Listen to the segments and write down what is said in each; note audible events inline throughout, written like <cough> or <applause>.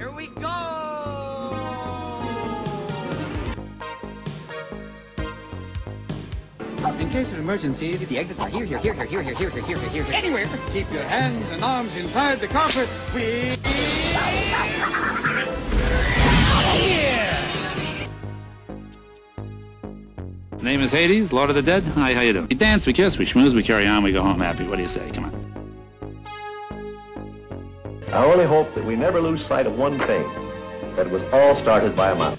Here we go! In case of emergency, the exits are here, here, here, here, here, here, here, here, here, here, here, anywhere. Keep your hands and arms inside the carpet. We. Here. Name is Hades, Lord of the Dead. Hi, how you doing? We dance, we kiss, we schmooze, we carry on, we go home happy. What do you say? Come on. I only hope that we never lose sight of one thing that it was all started by a mouse.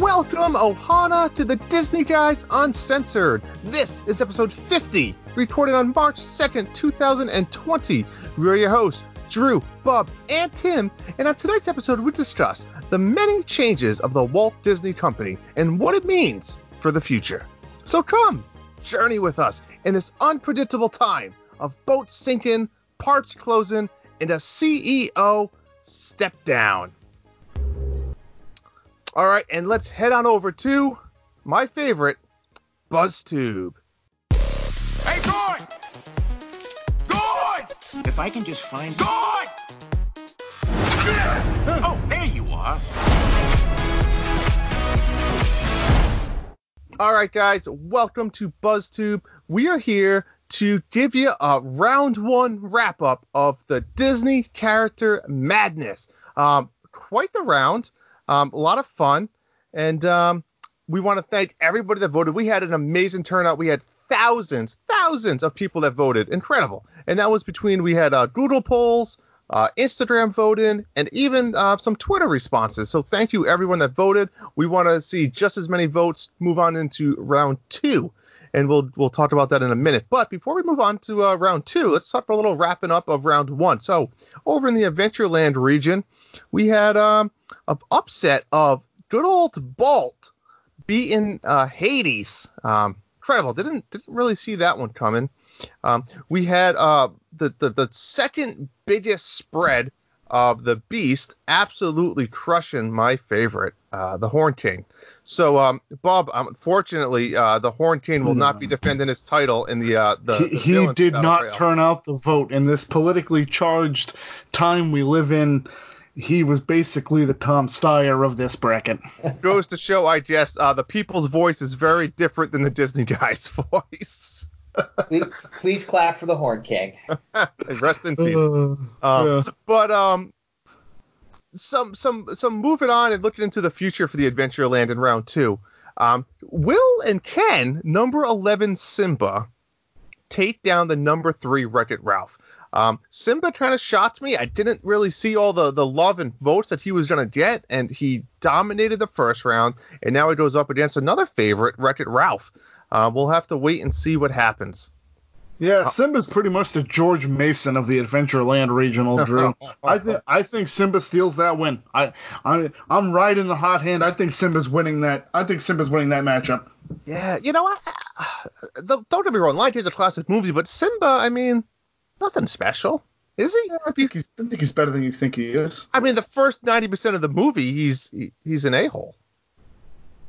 Welcome, Ohana, to the Disney Guys Uncensored. This is episode 50, recorded on March 2nd, 2020. We're your hosts, Drew, Bob, and Tim, and on tonight's episode, we discuss the many changes of the Walt Disney Company and what it means for the future. So come, journey with us in this unpredictable time of boats sinking, parts closing, and a CEO step down. All right, and let's head on over to my favorite, BuzzTube. Hey, Gord! Gord! If I can just find. Gord! oh, there you All right, guys, welcome to BuzzTube. We are here to give you a round one wrap up of the Disney character madness. Um, quite the round. Um, a lot of fun, and um, we want to thank everybody that voted. We had an amazing turnout. We had thousands, thousands of people that voted. Incredible. And that was between we had uh, Google polls, uh, Instagram voting, and even uh, some Twitter responses. So thank you everyone that voted. We want to see just as many votes move on into round two. And we'll we'll talk about that in a minute. But before we move on to uh, round two, let's talk about a little wrapping up of round one. So over in the Adventureland region, we had um, an upset of good old Bolt beating uh, Hades. Um, incredible. Didn't didn't really see that one coming. Um, we had uh, the, the the second biggest spread of the Beast, absolutely crushing my favorite, uh, the Horn King. So, um, Bob, unfortunately, uh, the Horn King will not be defending his title in the uh, the. he, the he did not turn out the vote in this politically charged time we live in. He was basically the Tom Steyer of this bracket. Goes to show, I guess, uh, the people's voice is very different than the Disney guy's <laughs> voice. Please, please clap for the Horn King. Rest in peace. Uh, Um, yeah. But um, some some some moving on and looking into the future for the Adventureland in round two. Um, Will and Ken, number eleven Simba, take down the number three Wreck It Ralph. Um, Simba kind of shocked me. I didn't really see all the, the love and votes that he was going to get, and he dominated the first round, and now he goes up against another favorite, Wreck It Ralph. Uh, we'll have to wait and see what happens. Yeah, Simba's pretty much the George Mason of the Adventureland regional, <laughs> Drew. I think I think Simba steals that win. I I I'm riding the hot hand. I think Simba's winning that. I think Simba's winning that matchup. Yeah, you know, I, <sighs> I, don't get me wrong, Lion King's a classic movie, but Simba, I mean, nothing special, is he? I think he's I think he's better than you think he is. I mean, the first ninety percent of the movie, he's he, he's an a hole.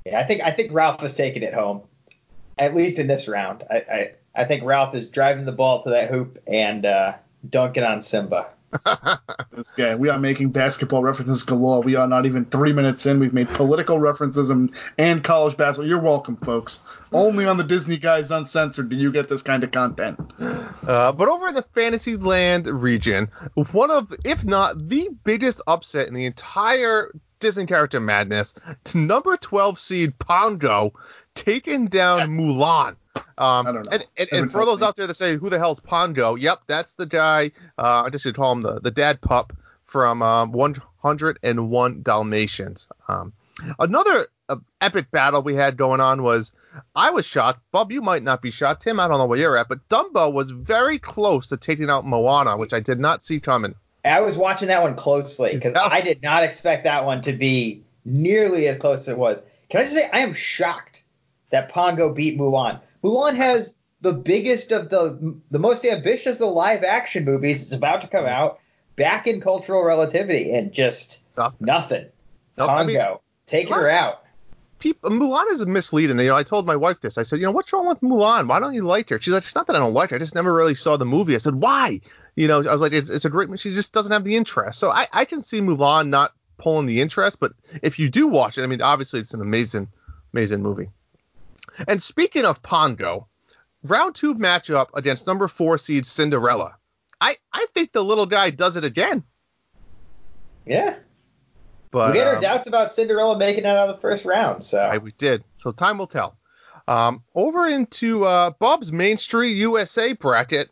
Yeah, I think I think Ralph is taking it home, at least in this round. I I, I think Ralph is driving the ball to that hoop and uh, dunking on Simba. <laughs> This guy. We are making basketball references galore. We are not even three minutes in. We've made political references and, and college basketball. You're welcome, folks. Only on the Disney Guys Uncensored do you get this kind of content. Uh, but over in the Fantasyland region, one of, if not the biggest upset in the entire Disney character madness, number twelve seed Pongo taking down Mulan. Um, I don't know. And, and, and for those me. out there that say, who the hell's Pongo? Yep, that's the guy. Uh, I just you'd call him the, the dad pup from um, 101 Dalmatians. Um, another uh, epic battle we had going on was I was shocked. Bob, you might not be shocked. Tim, I don't know where you're at, but Dumbo was very close to taking out Moana, which I did not see coming. I was watching that one closely because I did not expect that one to be nearly as close as it was. Can I just say I am shocked that Pongo beat Mulan. Mulan has the biggest of the the most ambitious of the live action movies. It's about to come out back in cultural relativity and just Nothing. nothing. Nope, Pongo I mean, taking her out. people Mulan is misleading. You know, I told my wife this. I said, you know, what's wrong with Mulan? Why don't you like her? She's like, it's not that I don't like her. I just never really saw the movie. I said, why? You know, I was like, it's, it's a great. She just doesn't have the interest. So I, I can see Mulan not pulling the interest, but if you do watch it, I mean, obviously it's an amazing, amazing movie. And speaking of Pongo, round two matchup against number four seed Cinderella. I, I think the little guy does it again. Yeah. But we had our um, doubts about Cinderella making it out of the first round, so Right, we did. So time will tell. Um, over into uh, Bob's Main Street USA bracket.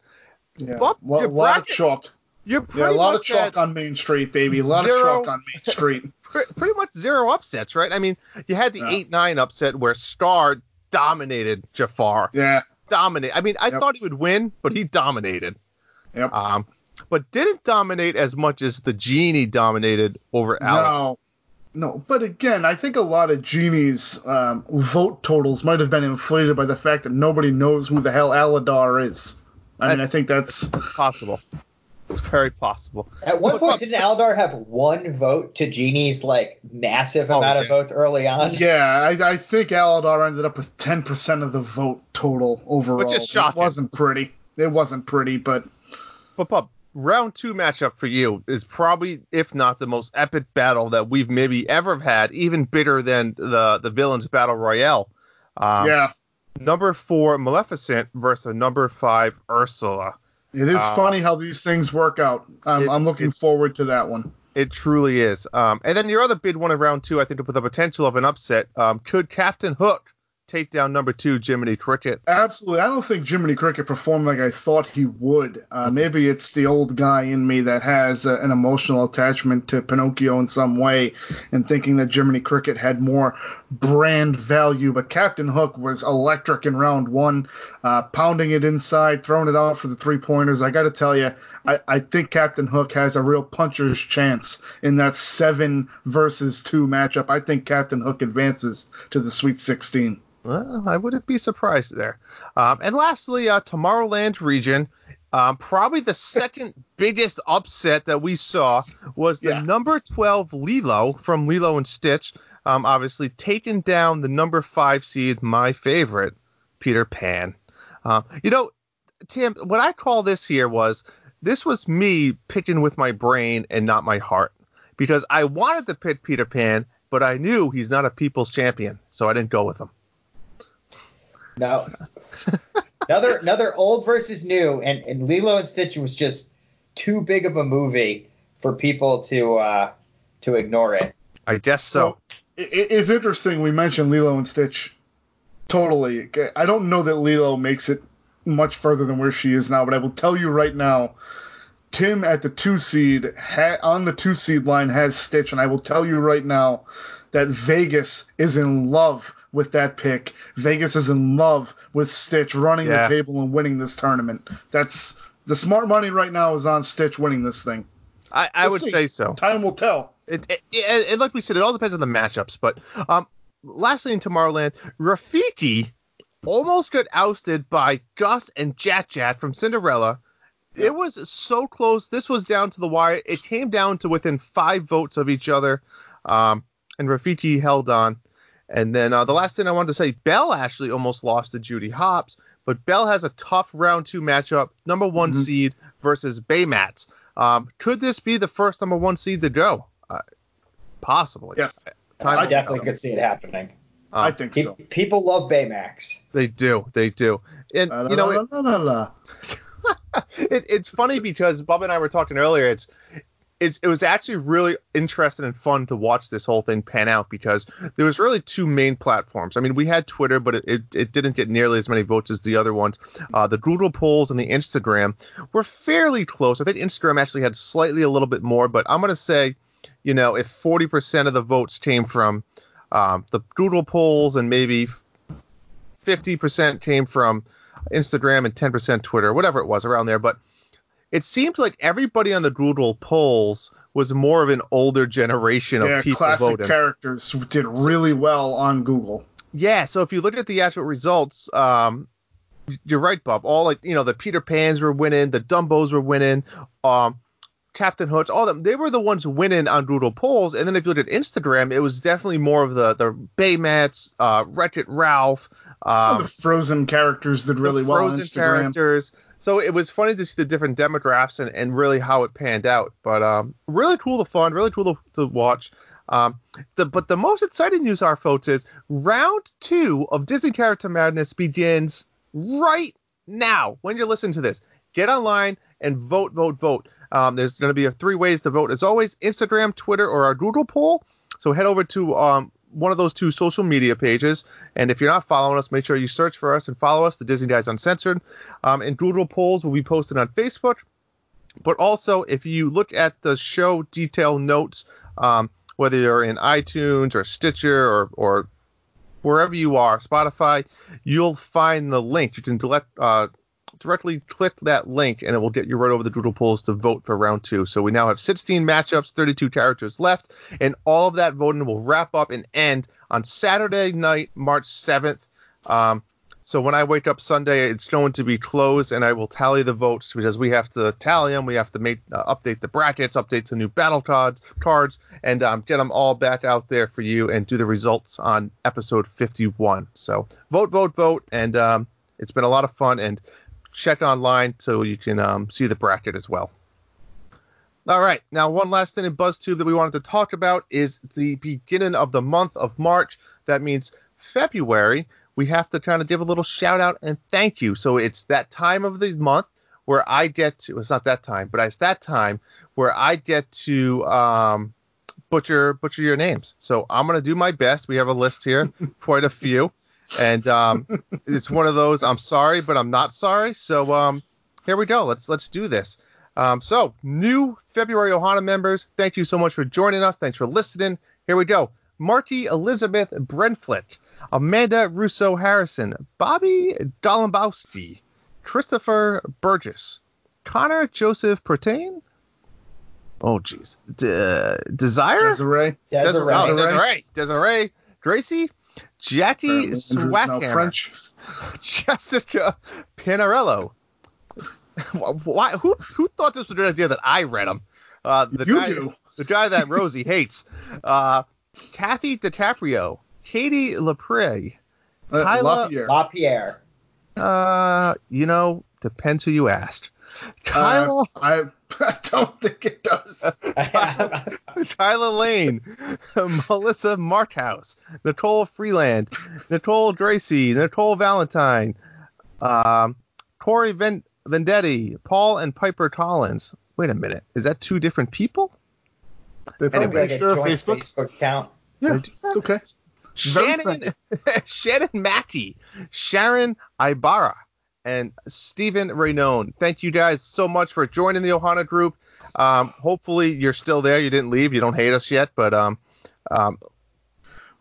Yeah. Bob, your a lot of chalk. You're Yeah, a lot of chalk on Main Street, baby. A lot Zero- of chalk on Main Street. <laughs> pretty much zero upsets, right? I mean, you had the Yeah. eight nine upset where Star dominated Jafar. Yeah. Dominate. I mean, I Yep. thought he would win, but he dominated. Yep. Um, but didn't dominate as much as the genie dominated over Alex. No. No, but again, I think a lot of Genie's um, vote totals might have been inflated by the fact that nobody knows who the hell Aladar is. I mean, I think that's Possible. It's very possible. At one point, Bob- didn't Aladar have one vote to Genie's like massive Oh, amount of votes early on? yeah. I, I think Aladar ended up with 10% of the vote total overall. Which is shocking. It wasn't pretty. It wasn't pretty, but But Pub, round two matchup for you is probably, if not the most epic battle that we've maybe ever had, even bigger than the the villains battle royale. Um, yeah. Number four Maleficent versus number five Ursula. It is uh, funny how these things work out. I'm, it- I'm looking it- forward to that one. It truly is. Um, and then your other big one of round two, I think, with the potential of an upset, um, could Captain Hook take down number two Jiminy Cricket? Absolutely. I don't think Jiminy Cricket performed like I thought he would. Uh, maybe it's the old guy in me that has uh, an emotional attachment to Pinocchio in some way and thinking that Jiminy Cricket had more brand value. But Captain Hook was electric in round one, uh, pounding it inside, throwing it out for the three pointers. I got to tell you, I, I think Captain Hook has a real puncher's chance in that seven versus two matchup. I think Captain Hook advances to the Sweet 16. Well, I wouldn't be surprised there. Um, and lastly, uh, Tomorrowland region. Um, probably the <laughs> second biggest upset that we saw was the Yeah. number 12 Lilo from Lilo and Stitch, um, obviously taking down the number five seed, my favorite, Peter Pan. Um, you know, Tim, what I call this here was this was me picking with my brain and not my heart because I wanted to pick Peter Pan, but I knew he's not a people's champion, so I didn't go with him. No. another another old versus new, and, and Lilo and Stitch was just too big of a movie for people to uh, to ignore it. I guess so. it, it's interesting we mentioned Lilo and Stitch. Totally. I don't know that Lilo makes it much further than where she is now, but I will tell you right now, Tim at the two seed ha- on the two seed line has Stitch, and I will tell you right now that Vegas is in love with that pick. Vegas is in love with Stitch running Yeah. the table and winning this tournament. That's the smart money right now is on Stitch winning this thing. I, I would see. say so. Time will tell. It, it, it, and like we said, it all depends on the matchups. But um, lastly, in Tomorrowland, Rafiki almost got ousted by Gus and Jaq Jaq from Cinderella. It was so close. This was down to the wire. It came down to within five votes of each other. Um, and Rafiki held on. And then uh, the last thing I wanted to say, Belle actually almost lost to Judy Hopps, but Belle has a tough round two matchup, number one Mhm. seed versus Baymax. Um, could this be the first number one seed to go? Uh, possibly. Yes. Time I definitely tell. could see it happening. Um, I think Pe- so. People love Baymax. They do. They do. And you know, <laughs> it, it's funny because Bob and I were talking earlier. It's it's it was actually really interesting and fun to watch this whole thing pan out because there was really two main platforms. I mean, we had Twitter, but it, it, it didn't get nearly as many votes as the other ones. Uh, the Google polls and the Instagram were fairly close. I think Instagram actually had slightly a little bit more, but I'm gonna say, you know, if 40% of the votes came from um, the Google polls and maybe 50% came from Instagram and 10% Twitter, whatever it was around there. But it seems like everybody on the Google polls was more of an older generation of yeah, people classic voting. characters did really well on Google. Yeah, so if you look at the actual results, um, you're right, Bob. All like you know, the Peter Pans were winning, the Dumbos were winning. Um, Captain Hooks, all them, they were the ones winning on Google polls. And then if you look at Instagram, it was definitely more of the the Baymax, uh, Wreck It Ralph, um, the Frozen characters did really well on Frozen Instagram. characters. So it was funny to see the different demographics and, and really how it panned out. But um, really cool to fun, really cool to, to watch. Um, the, but the most exciting news, our folks, is round two of Disney Character Madness begins right now. When you're listening to this, get online and vote, vote, vote. Um, there's going to be three ways to vote. As always, Instagram, Twitter, or our Google poll. So head over to um, one of those two social media pages. And if you're not following us, make sure you search for us and follow us, the Disney Guys Uncensored. Um, and Google polls will be posted on Facebook. But also, if you look at the show detail notes, um, whether you're in iTunes or Stitcher or, or wherever you are, Spotify, you'll find the link. You can direct, uh, directly click that link and it will get you right over the Google polls to vote for round two. So we now have 16 matchups, 32 characters left, and all of that voting will wrap up and end on Saturday night, March 7th. Um, so when I wake up Sunday, it's going to be closed, and I will tally the votes because we have to tally them. We have to make uh, update the brackets, update the new battle cards, cards, and um, get them all back out there for you, and do the results on episode 51. So vote, vote, vote, and um, it's been a lot of fun. And check online so you can um, see the bracket as well. All right, now one last thing in BuzzTube that we wanted to talk about is the beginning of the month of March. That means February we have to kind of give a little shout out and thank you. So it's that time of the month where I get to, it's not that time, but it's that time where I get to um, butcher butcher your names. So I'm going to do my best. We have a list here, <laughs> quite a few. And um, it's one of those, I'm sorry, but I'm not sorry. So um, here we go. Let's let's do this. Um, so new February Ohana members, thank you so much for joining us. Thanks for listening. Here we go. Marky Elizabeth Brenflick. Amanda Russo Harrison, Bobby Dolimbowski, Christopher Burgess, Connor Joseph Pertain. Oh, jeez. De- Desire? Desiree. Desiree. Oh, Desiree. Desiree. Gracie. Jackie Apparently Swackhammer. French. <laughs> Jessica Pinarello. Why? Who who thought this was a good idea that I read them? Uh, the You guy, do. The guy that Rosie hates. Uh, Kathy DiCaprio. Katie Lepre. Uh, Kyla- LaPierre. LaPierre. Uh, you know, depends who you asked. Kyla, Uh, I, <laughs> I don't think it does. <laughs> Kyla Lane, <laughs> Melissa Markhouse, Nicole Freeland, Nicole Gracie, Nicole Valentine, um, Corey Ven- Vendetti, Paul and Piper Collins. Wait a minute, is that two different people? They probably Probably like a share a joint Facebook. Facebook account. Yeah, okay. Shannon, Shannon Mackey, Sharon Ibarra, and Stephen Raynone. Thank you guys so much for joining the Ohana group. Um, hopefully you're still there. You didn't leave. You don't hate us yet, but um, um,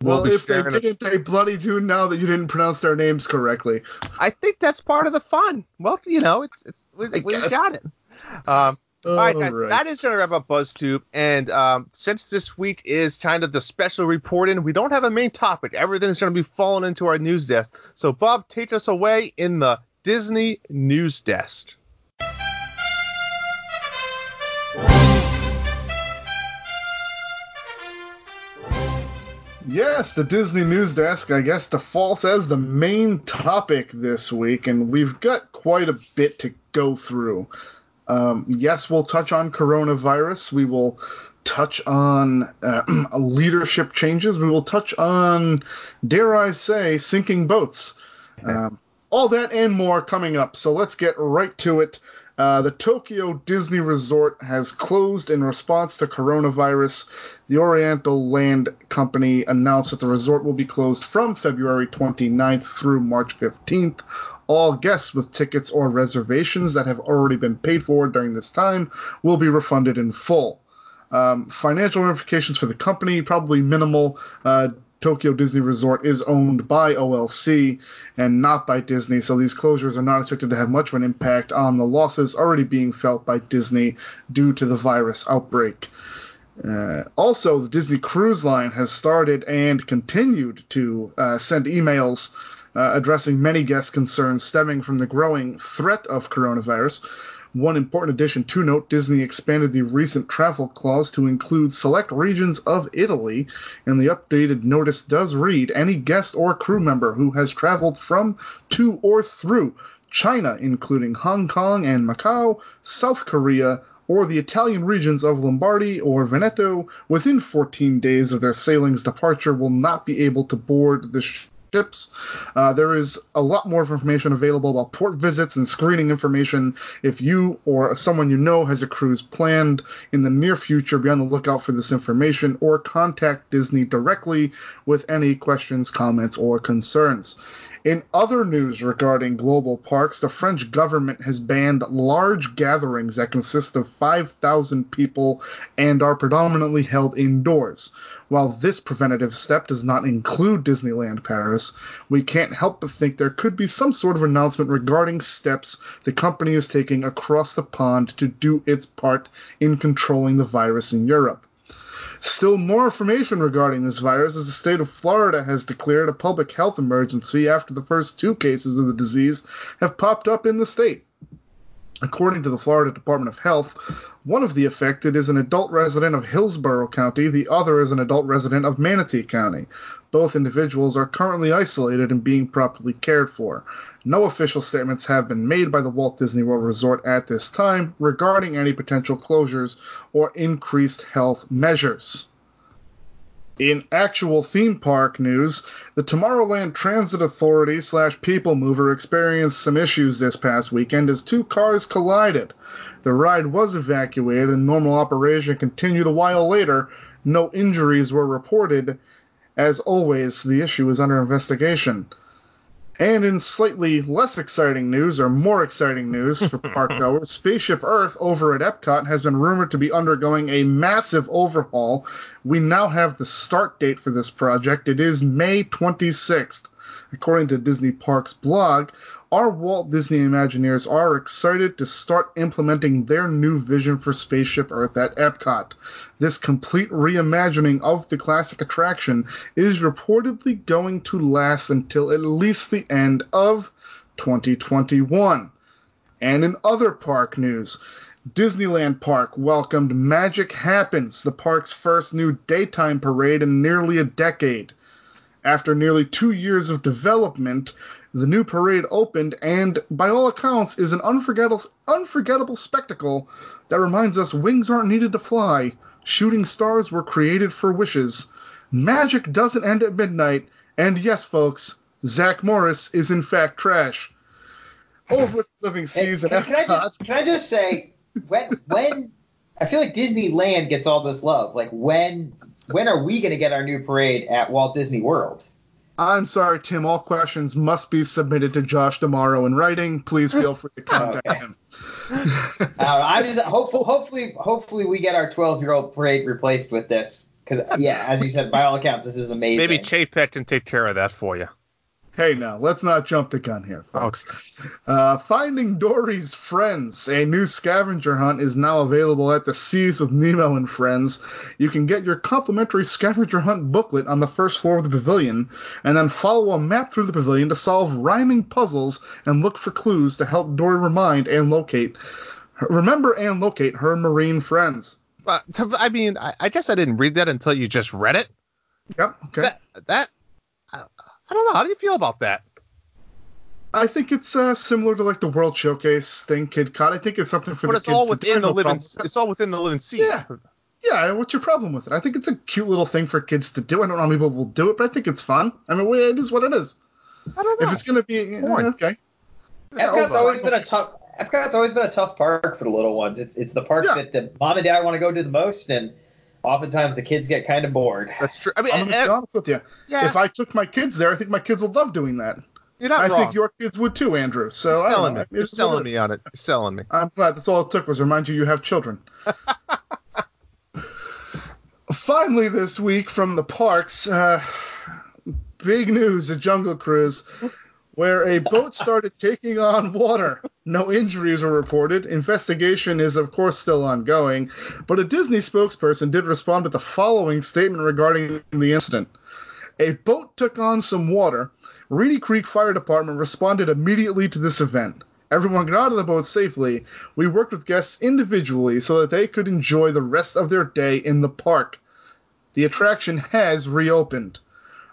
we'll Well, if they didn't, they bloody do now that you didn't pronounce their names correctly. I think that's part of the fun. Well, you know, it's it's we, we got it. Um, all right, guys, Alright. that is going to wrap up BuzzTube. And um, since this week is kind of the special reporting, we don't have a main topic. Everything's going to be falling into our news desk. So, Bob, take us away in the Disney news desk. Yes, the Disney News Desk, I guess, defaults as the main topic this week, and we've got quite a bit to go through. Um, yes, we'll touch on coronavirus. We will touch on uh, <clears throat> leadership changes. We will touch on, dare I say, sinking boats. Um, all that and more coming up. So let's get right to it. Uh, the Tokyo Disney Resort has closed in response to coronavirus. The Oriental Land Company announced that the resort will be closed from February 29th through March 15th. All guests with tickets or reservations that have already been paid for during this time will be refunded in full. Um, financial ramifications for the company probably minimal. Uh, Tokyo Disney Resort is owned by OLC and not by Disney, so these closures are not expected to have much of an impact on the losses already being felt by Disney due to the virus outbreak. Uh, also, the Disney Cruise Line has started and continued to uh, send emails uh, addressing many guest concerns stemming from the growing threat of coronavirus. One important addition to note Disney expanded the recent travel clause to include select regions of Italy, and the updated notice does read any guest or crew member who has traveled from, to, or through China, including Hong Kong and Macau, South Korea, or the Italian regions of Lombardy or Veneto within 14 days of their sailing's departure will not be able to board the ships. Uh, there is a lot more information available about port visits and screening information. If you or someone you know has a cruise planned in the near future, be on the lookout for this information or contact Disney directly with any questions, comments, or concerns. In other news regarding global parks, the French government has banned large gatherings that consist of 5,000 people and are predominantly held indoors. While this preventative step does not include Disneyland Paris, we can't help but think there could be some sort of announcement regarding steps the company is taking across the pond to do its part in controlling the virus in Europe. Still more information regarding this virus as the state of Florida has declared a public health emergency after the first two cases of the disease have popped up in the state. According to the Florida Department of Health, one of the affected is an adult resident of Hillsborough County, the other is an adult resident of Manatee County. Both individuals are currently isolated and being properly cared for. No official statements have been made by the Walt Disney World Resort at this time regarding any potential closures or increased health measures. In actual theme park news, the Tomorrowland Transit Authority slash People Mover experienced some issues this past weekend as two cars collided. The ride was evacuated and normal operation continued a while later. No injuries were reported. As always, the issue is under investigation. And in slightly less exciting news, or more exciting news for <laughs> park goers, Spaceship Earth over at Epcot has been rumored to be undergoing a massive overhaul. We now have the start date for this project. It is May 26th. According to Disney Parks blog, our Walt Disney Imagineers are excited to start implementing their new vision for Spaceship Earth at Epcot. This complete reimagining of the classic attraction is reportedly going to last until at least the end of 2021. And in other park news, Disneyland Park welcomed Magic Happens, the park's first new daytime parade in nearly a decade. After nearly two years of development, the new parade opened and, by all accounts, is an unforgettable, unforgettable spectacle that reminds us wings aren't needed to fly. Shooting stars were created for wishes. Magic doesn't end at midnight, and yes, folks, Zach Morris is in fact trash. Over living season. Can, can I just can I just say when when I feel like Disneyland gets all this love. Like when when are we going to get our new parade at Walt Disney World? I'm sorry, Tim. All questions must be submitted to Josh D'Amaro in writing. Please feel free to contact Okay. him. <laughs> uh, I'm just hopeful, hopefully, hopefully we get our 12 year old parade replaced with this. Because yeah, as you said, by all accounts, this is amazing. Maybe Chapek can take care of that for you. Hey, now let's not jump the gun here, folks. Uh, Finding Dory's Friends, a new scavenger hunt, is now available at the Seas with Nemo and Friends. You can get your complimentary scavenger hunt booklet on the first floor of the pavilion, and then follow a map through the pavilion to solve rhyming puzzles and look for clues to help Dory remind and locate, remember and locate her marine friends. Uh, I mean, I, I guess I didn't read that until you just read it. Yep. Okay. That that I, I don't know. How do you feel about that? I think it's uh, similar to like the World Showcase thing, Kidcot. I think it's something for But the it's kids all to do. I within the no living. problem. It's all within the living sea. Yeah. Yeah, what's your problem with it? I think it's a cute little thing for kids to do. I don't know how many people will do it, but I think it's fun. I mean, it is what it is. I don't know. If it's gonna be eh, Porn. okay, Epcot's Yeah, always been a tough. Epcot's always been a tough park for the little ones. It's it's the park Yeah. that the mom and dad want to go to the most, and oftentimes the kids get kind of bored. That's true. I mean, I'm gonna and- be honest with you. yeah, If I took my kids there, I think my kids would love doing that. you're not I wrong. think your kids would too, Andrew. So You're I don't selling me. You're It is what selling me on it. You're selling me. I'm glad that's all it took was remind you you have children. <laughs> Finally, this week from the parks, uh, big news at Jungle Cruise, where a boat started taking on water. No injuries were reported. Investigation is, of course, still ongoing, but a Disney spokesperson did respond with the following statement regarding the incident. A boat took on some water. Reedy Creek Fire Department responded immediately to this event. everyone got out of the boat safely, we worked with guests individually so that they could enjoy the rest of their day in the park. The attraction has reopened.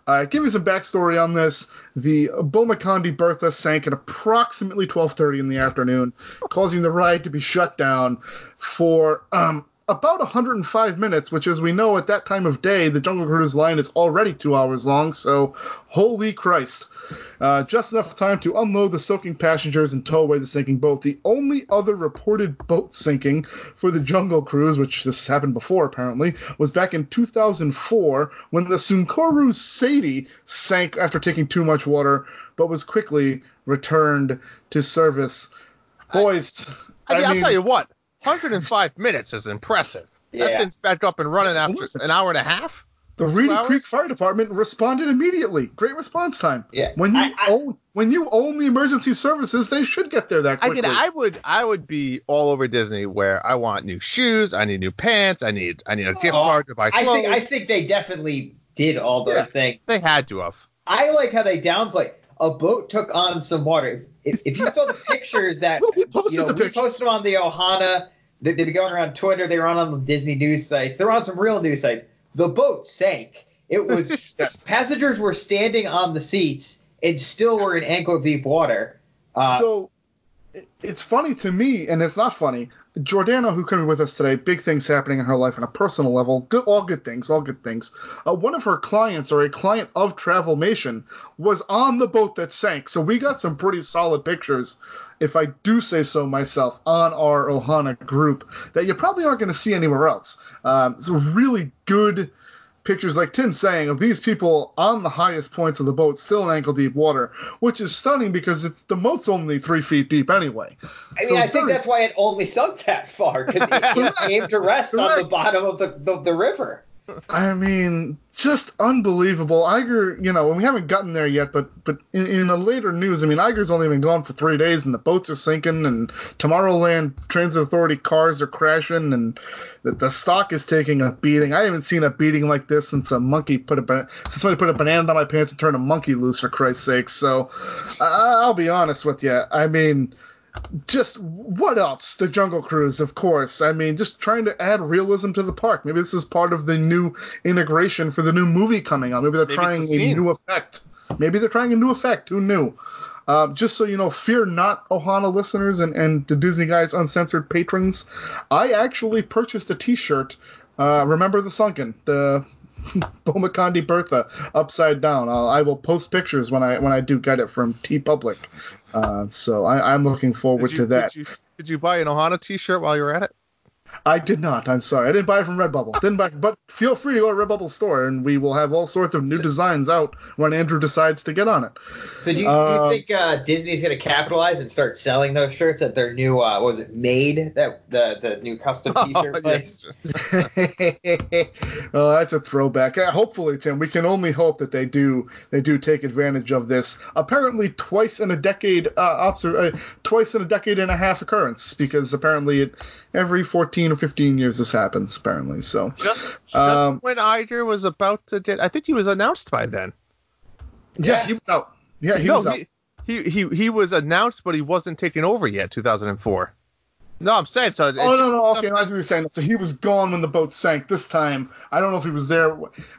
Uh, give me some backstory on this. The Bomokandi Bertha sank at approximately 12:30 in the afternoon, causing the ride to be shut down for um, about 105 minutes, which, as we know, at that time of day, the Jungle Cruise line is already two hours long. So, holy Christ! Uh, just enough time to unload the soaking passengers and tow away the sinking boat. The only other reported boat sinking for the Jungle Cruise, which this happened before apparently, was back in 2004 when the Sankuru Sadie sank after taking too much water, but was quickly returned to service. Boys, I mean, I I'll tell you what, 105 minutes is impressive. That Yeah. thing's back up and running after Listen. an hour and a half. The Reedy hours? Creek Fire Department responded immediately. Great response time. Yeah. When you I- I- own when you own the emergency services, they should get there that quickly. I mean, I would, I would be all over Disney where I want new shoes, I need new pants, I need, I need a gift Oh, card to buy clothes. I think I think they definitely did all those Yeah. things. they had to have. I like how they downplay. A boat took on some water. If, if you saw the pictures that <laughs> Well, we posted you know, the we pictures. posted on the Ohana, they, they've been going around Twitter. They were on, on the Disney news sites. They were on some real news sites. The boat sank. It was <laughs> passengers were standing on the seats and still were in ankle deep water. Uh, so it's funny to me, and it's not funny. Jordana, who came with us today, big things happening in her life on a personal level. Good, all good things, all good things. Uh, one of her clients, or a client of Travelmation, was on the boat that sank. So we got some pretty solid pictures, if I do say so myself, on our Ohana group that you probably aren't going to see anywhere else. Um, so really good pictures like Tim saying of these people on the highest points of the boat still in ankle deep water, which is stunning because it's, the moat's only three feet deep anyway. I mean, So I think very- that's why it only sunk that far because <laughs> it, it came to rest on the bottom of the, the, the river. I mean, just unbelievable. Iger, you know, we haven't gotten there yet, but but in, in the later news, I mean, Iger's only been gone for three days, and the boats are sinking, and Tomorrowland Transit Authority cars are crashing, and the, the stock is taking a beating. I haven't seen a beating like this since a monkey put a since somebody put a banana down my pants and turned a monkey loose, for Christ's sake. So I, I'll be honest with you. I mean just what else? The Jungle Cruise, of course. I mean, just trying to add realism to the park. Maybe this is part of the new integration for the new movie coming out. Maybe they're Maybe trying a a new effect. Maybe they're trying a new effect. Who knew? Uh, just so you know, fear not, Ohana listeners and, and the Disney Guys Uncensored patrons. I actually purchased a T-shirt. Uh, remember the sunken, the <laughs> Bomokandi Bertha upside down. I'll, I will post pictures when I when I do get it from TeePublic. Uh, so I, I'm looking forward you, to that. Did you, did you buy an Ohana T-shirt while you were at it? I did not. I'm sorry. I didn't buy it from Redbubble. Didn't buy, but feel free to go to Redbubble store, and we will have all sorts of new designs out when Andrew decides to get on it. So do you, do Um, you think uh, Disney's going to capitalize and start selling those shirts at their new uh, what was it made that the the new custom <laughs> T-shirt place? <laughs> oh, that's a throwback. Uh, hopefully, Tim, we can only hope that they do they do take advantage of this. Apparently, twice in a decade, uh, obser- uh, twice in a decade and a half occurrence, because apparently it every 14 or 15 years this happens. Apparently, so Just, just Um, when Iger was about to get, I think he was announced by then. yeah, he was out. Yeah, he no, was out. he, he he he was announced, but he wasn't taking over yet. 2004. No, I'm saying so. Oh no no okay as we were saying so he was gone when the boat sank this time I don't know if he was there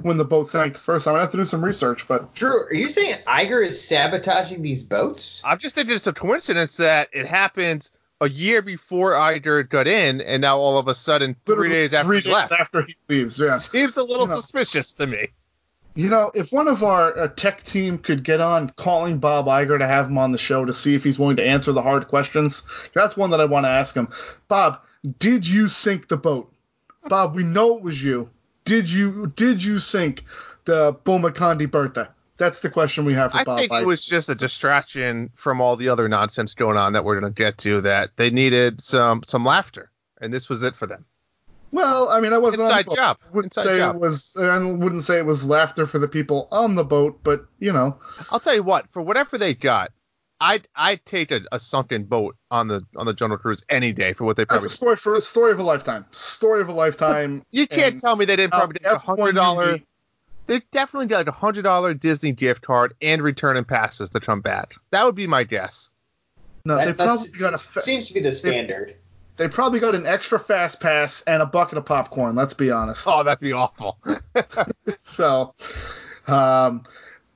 when the boat sank the first time I have to do some research but Drew, are you saying Iger is sabotaging these boats? I'm just thinking it's a coincidence that it happened a year before Iger got in, and now all of a sudden, three days after three he days left. after he leaves yeah Seems a little You know. suspicious to me. you know if one of our uh, tech team could get on calling Bob Iger to have him on the show to see if he's willing to answer the hard questions that's one that I want to ask him Bob did you sink the boat Bob we know it was you did you did you sink the Bomokandi Bertha that's the question we have for I Bob think Iger. it was just a distraction from all the other nonsense going on that we're going to get to. That they needed some some laughter, and this was it for them. Well, I mean, I wasn't on Inside the boat. job. I wouldn't Inside say job. it was. I wouldn't say it was laughter for the people on the boat, but you know, I'll tell you what, for whatever they got, I'd I'd take a, a sunken boat on the on the Jungle Cruise any day for what they probably. that's a story for a story of a lifetime. Story of a lifetime. You can't tell me they didn't probably take a hundred dollar. Usually- They definitely got like a hundred dollar Disney gift card and return and passes to come back. That would be my guess. No, That- they probably got a fa- seems to be the standard. they probably got an extra fast pass and a bucket of popcorn. Let's be honest. Oh, that'd be awful. <laughs> So, um,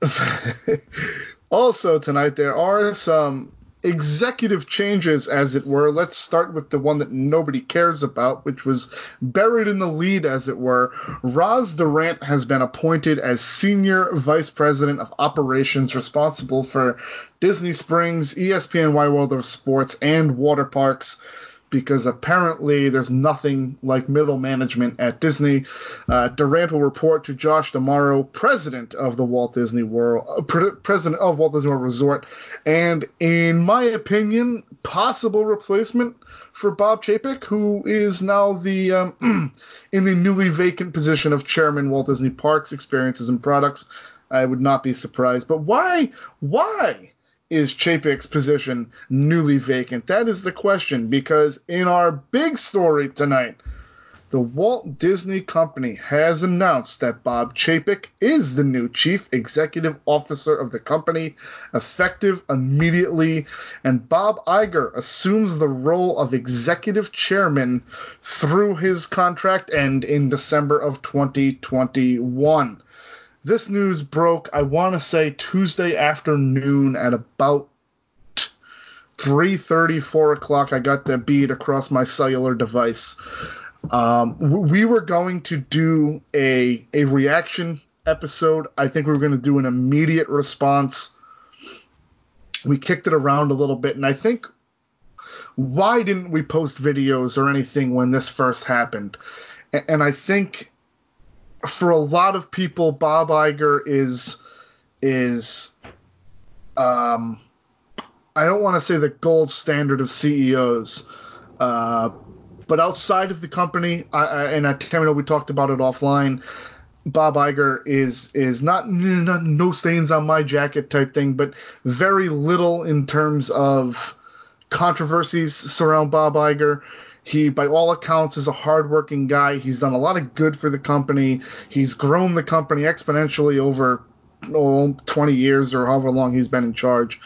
<laughs> also tonight there are some executive changes, as it were. Let's start with the one that nobody cares about, which was buried in the lead, as it were. Roz Durant has been appointed as senior vice president of operations, responsible for Disney Springs, E ESPN Wide World of Sports, and water parks because apparently there's nothing like middle management at Disney. Uh, Durant will report to Josh D'Amaro, president of the Walt Disney World, uh, pre- president of Walt Disney World Resort, and in my opinion, possible replacement for Bob Chapek, who is now the um, <clears throat> in the newly vacant position of chairman Walt Disney Parks, Experiences and Products. I would not be surprised. But why? Why? Is Chapek's position newly vacant? That is the question because in our big story tonight, the Walt Disney Company has announced that Bob Chapek is the new chief executive officer of the company, effective immediately, and Bob Iger assumes the role of executive chairman through his contract end in December of 2021 this news broke, I want to say Tuesday afternoon at about 3:30, 4 o'clock. I got the bead across my cellular device. Um, we were going to do a a reaction episode. I think we were going to do an immediate response. We kicked it around a little bit, and I think why didn't we post videos or anything when this first happened? And I think for a lot of people, Bob Iger is is um, I don't want to say the gold standard of CEOs, uh, but outside of the company, I, I, and I, know we talked about it offline. Bob Iger is is not, not no stains on my jacket type thing, but very little in terms of controversies surround Bob Iger. He, by all accounts, is a hardworking guy. He's done a lot of good for the company. He's grown the company exponentially over oh, 20 years or however long he's been in charge.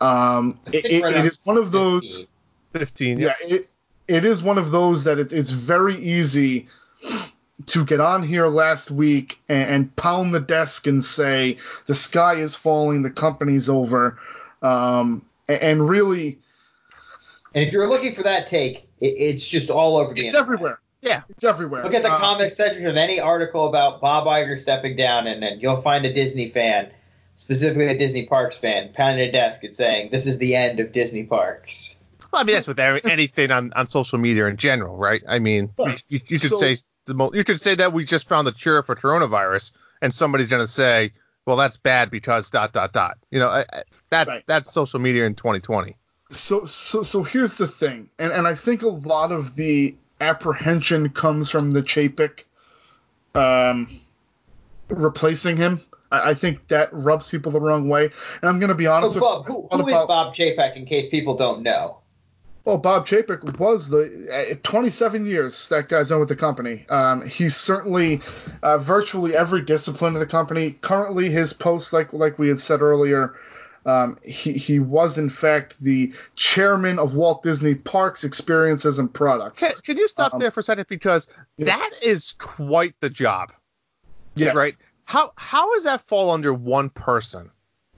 Um, it, it, it is one of those. 15. Yeah, it, it is one of those that it, it's very easy to get on here last week and, and, pound the desk and say the sky is falling, the company's over, um, and, and really. And if you're looking for that take, it, it's just all over the It's internet. everywhere. Yeah. It's everywhere. Look at the Uh, comment section of any article about Bob Iger stepping down, and then you'll find a Disney fan, specifically a Disney Parks fan, pounding a desk and saying, "This is the end of Disney Parks." Well, I mean, that's with anything on, on social media in general, right? I mean, Right. you, you should So- say the mo- you should say that we just found the cure for coronavirus, and somebody's gonna say, well, that's bad because dot dot dot. You know, I, I, that Right. that's social media in 2020. So so so here's the thing, and and I think a lot of the apprehension comes from the Chapek um, replacing him. I, I think that rubs people the wrong way. And I'm gonna be honest So, with Bob, who, who thought is Bob Chapek, in case people don't know? Well, Bob Chapek was the uh, 27 years that guy's done with the company. Um, he's certainly uh, virtually every discipline of the company. Currently, his post, like like we had said earlier, um, he he was in fact the chairman of Walt Disney Parks Experiences and Products. Can, can you stop Um, there for a second because yeah. that is quite the job, Yes. right? How how does that fall under one person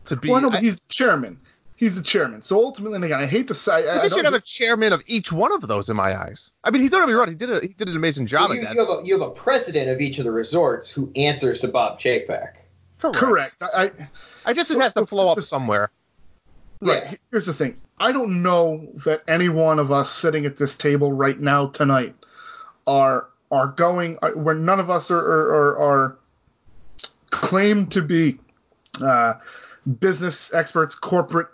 to be? Well, no, but I- he's the chairman. He's the chairman. So ultimately, and again, I hate to say, I, I I think you should have a chairman of each one of those in my eyes. I mean, he don't get me wrong. He did a he did an amazing job you, at that. you have a, you have a president of each of the resorts who answers to Bob Chapek. Correct. I, I I just So- it has to flow up somewhere. Right. Yeah. Here's the thing. I don't know that any one of us sitting at this table right now tonight are are going are- where none of us are are, are, are claimed to be uh, business experts, corporate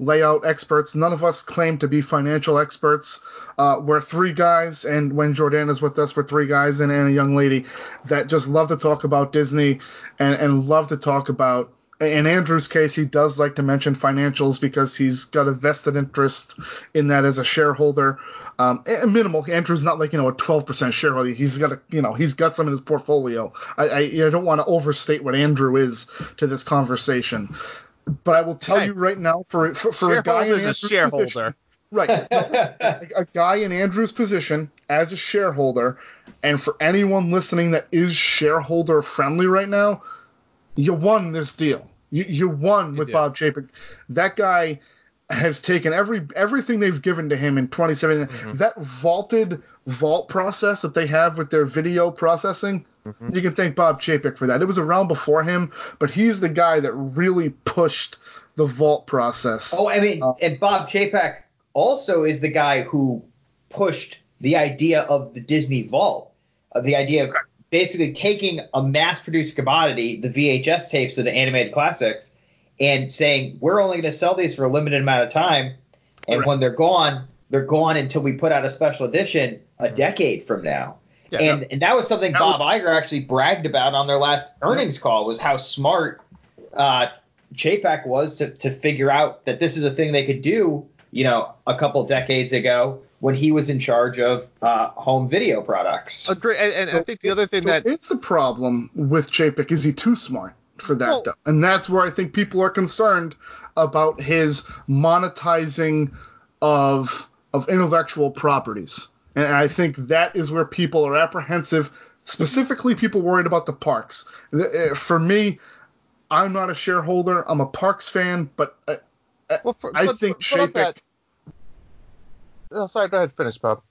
layout experts. None of us claim to be financial experts. Uh, we're three guys, and when Jordana's with us, we're three guys and, and a young lady that just love to talk about Disney and, and love to talk about. In Andrew's case, he does like to mention financials because he's got a vested interest in that as a shareholder. Um, minimal. Andrew's not like you know a 12% shareholder. He's got a you know he's got some in his portfolio. I I, I don't want to overstate what Andrew is to this conversation. But I will tell Hey. you right now, for for, for a guy in a shareholder. position, right, a, <laughs> a guy in Andrew's position as a shareholder, and for anyone listening that is shareholder friendly right now, you won this deal. You, you won with did. Bob Chapek. That guy has taken every everything they've given to him in 2017. Mm-hmm. That vaulted vault process that they have with their video processing, Mm-hmm. you can thank Bob Chapek for that. It was around before him, but he's the guy that really pushed the vault process. Oh, I mean, Uh, and Bob Chapek also is the guy who pushed the idea of the Disney Vault, of the idea of basically taking a mass-produced commodity, the VHS tapes of the animated classics, and saying we're only going to sell these for a limited amount of time, and Correct. when they're gone, they're gone until we put out a special edition a decade from now. Yeah. and and that was something That Bob was- Iger actually bragged about on their last earnings call was how smart uh, Chapek was to, to figure out that this is a thing they could do, you know, a couple decades ago when he was in charge of uh, home video products. Agree. And, and I think the other thing So that it's the problem with Chapek is he too smart for that Well- though, and that's where I think people are concerned about his monetizing of of intellectual properties, and I think that is where people are apprehensive. Specifically, people worried about the parks. Uh, For me, I'm not a shareholder. I'm a parks fan, but uh, well, for, I but- think but that- Oh, sorry, go ahead, finish, Bob.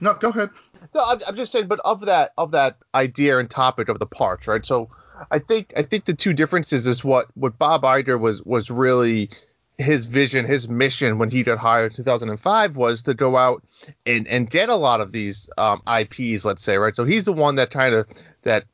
No, go ahead. No, I'm, I'm just saying, but of that of that idea and topic of the parks, right? So I think I think the two differences is what what Bob Iger was was really his vision, his mission when he got hired in 2005 was to go out and and get a lot of these um, IPs, let's say, right? So he's the one that kind of that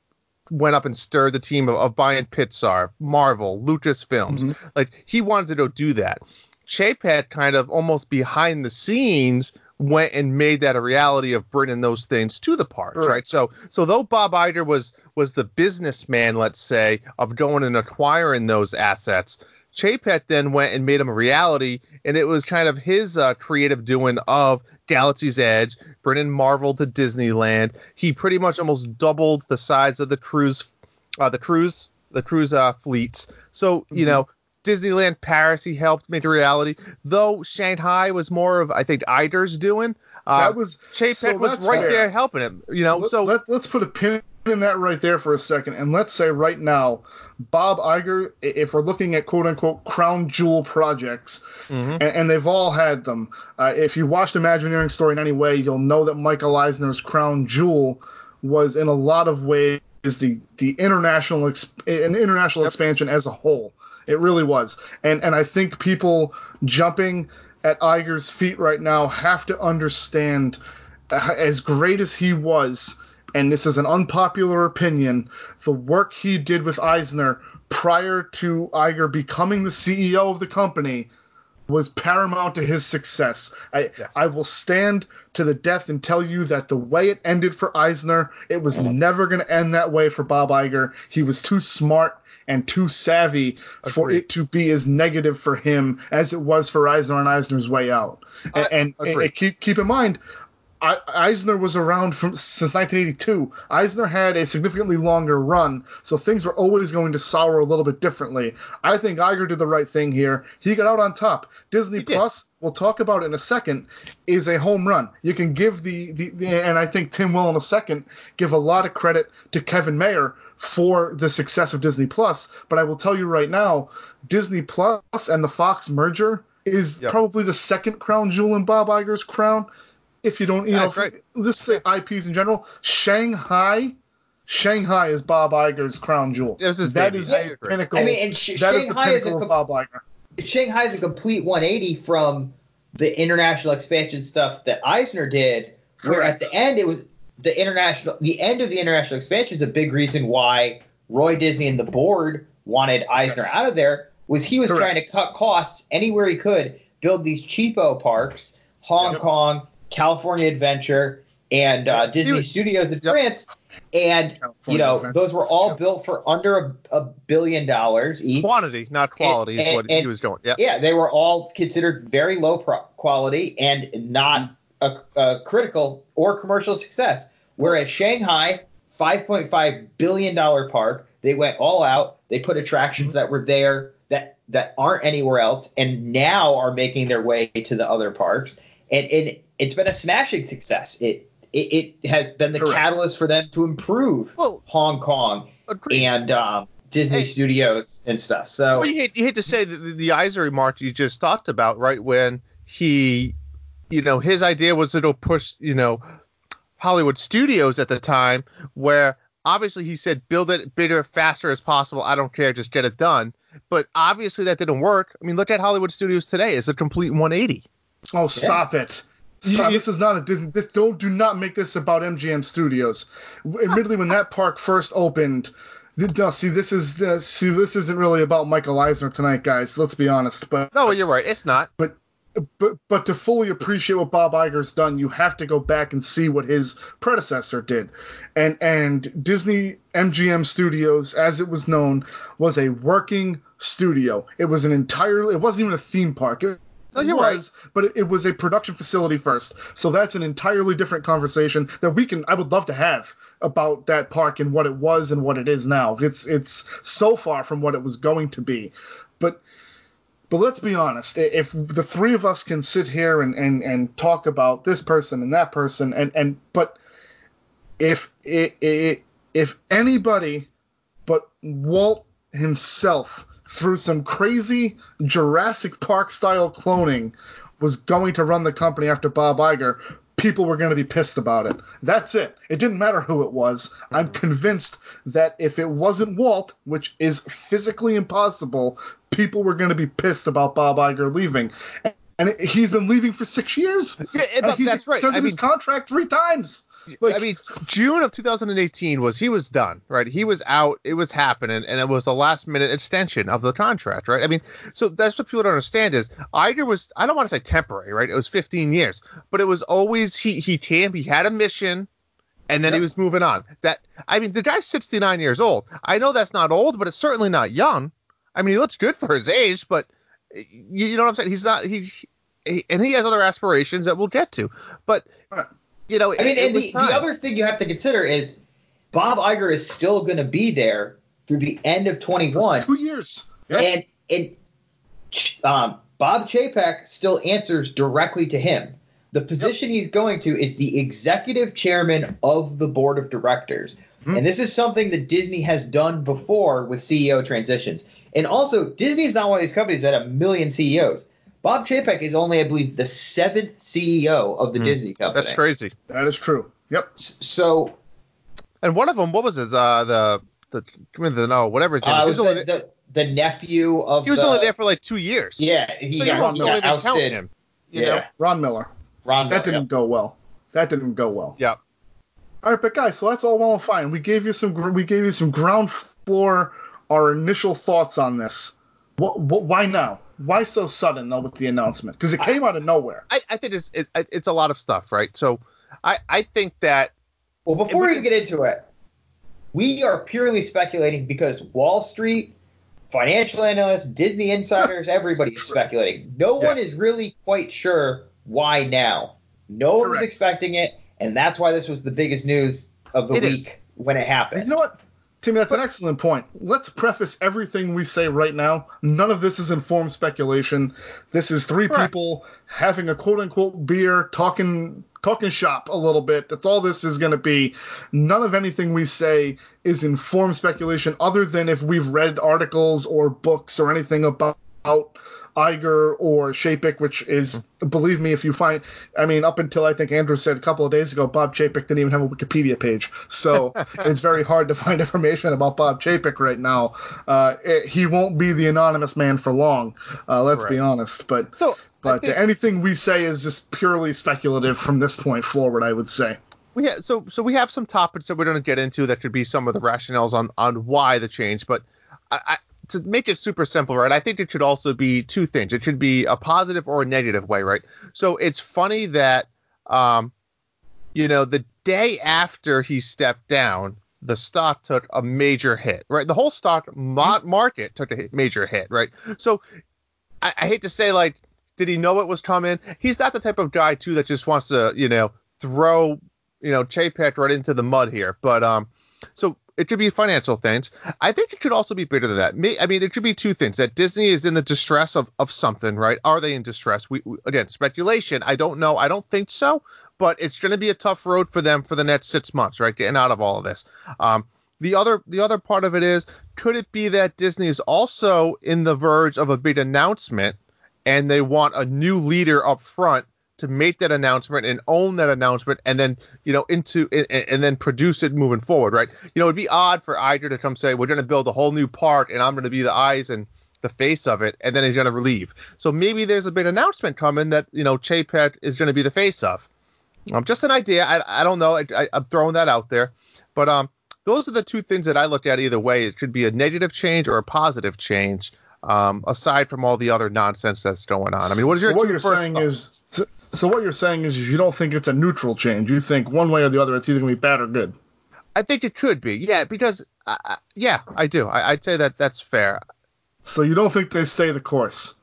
went up and stirred the team of, of buying Pixar, Marvel, Lucasfilms. Like he wanted to go do that. Chapek kind of almost behind the scenes went and made that a reality of bringing those things to the parks, right? Right. So, so though Bob Iger was was the businessman, let's say, of going and acquiring those assets, Chapek then went and made them a reality, and it was kind of his uh, creative doing of Galaxy's Edge, bringing Marvel to Disneyland. He pretty much almost doubled the size of the cruise, uh, the cruise, the cruise uh, fleets. So you know. Disneyland Paris, he helped make a reality. Though Shanghai was more of, I think, Iger's doing. Uh, That was- Chapek so was right fair. there helping him. You know, Let, so let, us put a pin in that right there for a second, and let's say right now, Bob Iger, if we're looking at quote unquote crown jewel projects, Mm-hmm. and, and they've all had them. Uh, if you watched Imagineering Story in any way, you'll know that Michael Eisner's crown jewel was in a lot of ways the the international exp- an international expansion as a whole. It really was, and and I think people jumping at Iger's feet right now have to understand as great as he was, and this is an unpopular opinion, the work he did with Eisner prior to Iger becoming the CEO of the company was paramount to his success. I I will stand to the death and tell you that the way it ended for Eisner, it was mm-hmm. never going to end that way for Bob Iger. He was too smart and too savvy for it to be as negative for him as it was for Eisner and Eisner's way out. I- and and, and keep keep in mind, I, Eisner was around from since 1982. Eisner had a significantly longer run, so things were always going to sour a little bit differently. I think Iger did the right thing here. He got out on top. Disney did. Plus, we'll talk about in a second, is a home run. You can give the, the, the and I think Tim will in a second give a lot of credit to Kevin Mayer for the success of Disney Plus. But I will tell you right now, Disney Plus and the Fox merger is Yep. probably the second crown jewel in Bob Iger's crown. If you don't, you That's know, right. just say IPs in general. Shanghai, Shanghai is Bob Iger's crown jewel. It was his That is I the pinnacle. I mean, and Sh- that is the Shanghai is a pinnacle com- of Bob Iger. Shanghai is a complete 180 from the international expansion stuff that Eisner did, where at the end it was the international the end of the international expansion is a big reason why Roy Disney and the board wanted Eisner Yes. out of there was he was Correct. trying to cut costs anywhere he could, build these cheapo parks, Hong Yep. Kong, California Adventure, and uh, Disney was- Studios in Yep. France. And you know Adventure. those were all Yep. built for under a, a billion dollars each. Quantity, not quality, is and- what he was doing. Yeah. Yeah, they were all considered very low pro- quality and not a, a critical or commercial success. Whereas Shanghai, 5.5 billion dollar park, They went all out. They put attractions that were there that that aren't anywhere else, and now are making their way to the other parks. And, and it's been a smashing success. It it, it has been the Correct. catalyst for them to improve Well, Hong Kong agreed. and um, Disney Hey. Studios and stuff. So Well, you hate, you hate to say that the, the Eisner remark you just talked about, right? When he, you know, his idea was it'll push, you know, Hollywood studios at the time, where obviously he said build it bigger, faster as possible. I don't care, just get it done. But obviously that didn't work. I mean, look at Hollywood studios today. It's a complete 180. Oh, stop it. Stop. This is not a Disney. This, don't do not make this about MGM Studios. Admittedly, when that park first opened, no, see this is uh, see this isn't really about Michael Eisner tonight, guys. Let's be honest. But No, you're right. It's not. but but but to fully appreciate what Bob Iger's done, you have to go back and see what his predecessor did. And and Disney MGM Studios, as it was known, was a working studio. It was an entirely it wasn't even a theme park. It No, you're was, but it, it was a production facility first. So that's an entirely different conversation that we can I would love to have about that park and what it was and what it is now. It's it's so far from what it was going to be. But but let's be honest, if the three of us can sit here and, and, and talk about this person and that person and, and but if it, it, if anybody but Walt himself through some crazy Jurassic Park style cloning was going to run the company after Bob Iger, people were going to be pissed about it. That's it. It didn't matter who it was. I'm convinced that if it wasn't Walt, which is physically impossible, people were going to be pissed about Bob Iger leaving. And he's been leaving for six years. Yeah, And but he's that's right. extended I his mean- contract three times. Like, I mean, June of 2018 was he was done, right? He was out, it was happening, and it was a last minute extension of the contract, right? I mean, so that's what people don't understand is Iger was I don't want to say temporary, right? It was 15 years, but it was always he he came, he had a mission, and then he was moving on. That I mean, the guy's 69 years old. I know that's not old, but it's certainly not young. I mean, he looks good for his age, but you, you know what I'm saying? He's not he, he and he has other aspirations that we'll get to, but. Right. You know, I mean, it, it and was the, the other thing you have to consider is Bob Iger is still going to be there through the end of 21, two years. and and um, Bob Chapek still answers directly to him. The position he's going to is the executive chairman of the board of directors. Hmm. And this is something that Disney has done before with CEO transitions. And also, Disney is not one of these companies that have a million CEOs. Bob Chapek is only, I believe, the seventh CEO of the Disney company. That's crazy. That is true. Yep. So And one of them, what was it? Uh, the the the no, whatever his name. uh, is. was he was, only, the, the, the nephew of he was the- only there for like two years. Yeah, he So got, you don't he got ousted. him. Yeah, know? Ron Miller. Ron That Miller, didn't go well. That didn't go well. Yeah. All right, but guys, so that's all well and fine. We gave you some we gave you some ground floor our initial thoughts on this. What, what why now? Why so sudden though with the announcement? Because it came out of nowhere. I, I think it's it, it's a lot of stuff, right? So I I think that Well, before It we even get into it, we are purely speculating because Wall Street, financial analysts, Disney insiders, <laughs> everybody's speculating. No one is really quite sure why now. No one was expecting it, and that's why this was the biggest news of the It week is. when it happened. You happened. know what? Timmy, that's an excellent point. Let's preface everything we say right now. None of this is informed speculation. This is three Correct. people having a quote unquote beer, talking talking shop a little bit. That's all this is going to be. None of anything we say is informed speculation, other than if we've read articles or books or anything about. Iger or Chapek, which is, believe me, if you find, I mean, up until I think Andrew said a couple of days ago, Bob Chapek didn't even have a Wikipedia page, so <laughs> it's very hard to find information about Bob Chapek right now. Uh, it- he won't be the anonymous man for long. Uh, let's be honest, but so. But think anything we say is just purely speculative from this point forward. I would say. we have, so so we have some topics that we're going to get into that could be some of the rationales on on why the change, but I, I to make it super simple, right? I think it should also be two things. It should be a positive or a negative way, right? So it's funny that um, you know, the day after he stepped down, the stock took a major hit, right? The whole stock mo- market took a hit, major hit, right? So I, I hate to say, like, did he know it was coming? He's not the type of guy too that just wants to, you know, throw, you know, Chapek right into the mud here. But um, so It should be financial things. I think it should also be bigger than that. May, I mean, it should be two things: that Disney is in the distress of, of something, right? Are they in distress? We, we again speculation. I don't know. I don't think so, but it's going to be a tough road for them for the next six months, right? Getting out of all of this. Um, the other the other part of it is, could it be that Disney is also in the verge of a big announcement, and they want a new leader up front to make that announcement and own that announcement and then you know into and, and then produce it moving forward right? You know it'd be odd for Iger to come say we're going to build a whole new park and I'm going to be the eyes and the face of it and then he's going to leave. So maybe there's a big announcement coming that you know Chapek is going to be the face of. Um, just an idea. I, I don't know. I, I, I'm throwing that out there. But um those are the two things that I look at either way. It could be a negative change or a positive change um, aside from all the other nonsense that's going on. I mean, what is your so what you're saying thoughts? is so, what you're saying is you don't think it's a neutral change. You think one way or the other it's either going to be bad or good. I think it could be, yeah, because uh, yeah, I do. I, I'd say that that's fair. So you don't think they stay the course.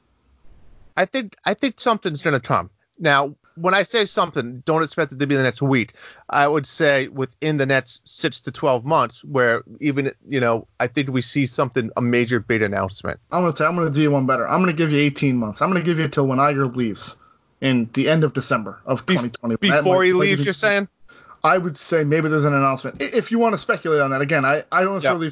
I think I think something's going to come. Now, when I say something, don't expect it to be the next week. I would say within the next six to twelve months, where even you know, I think we see something a major big announcement. I'm gonna tell, I'm gonna do you one better. I'm gonna give you 18 months. I'm gonna give you till when Iger leaves in the end of December of 2020. That Before might- he leaves, even- you're saying? I would say maybe there's an announcement. If you want to speculate on that, again, I, I don't necessarily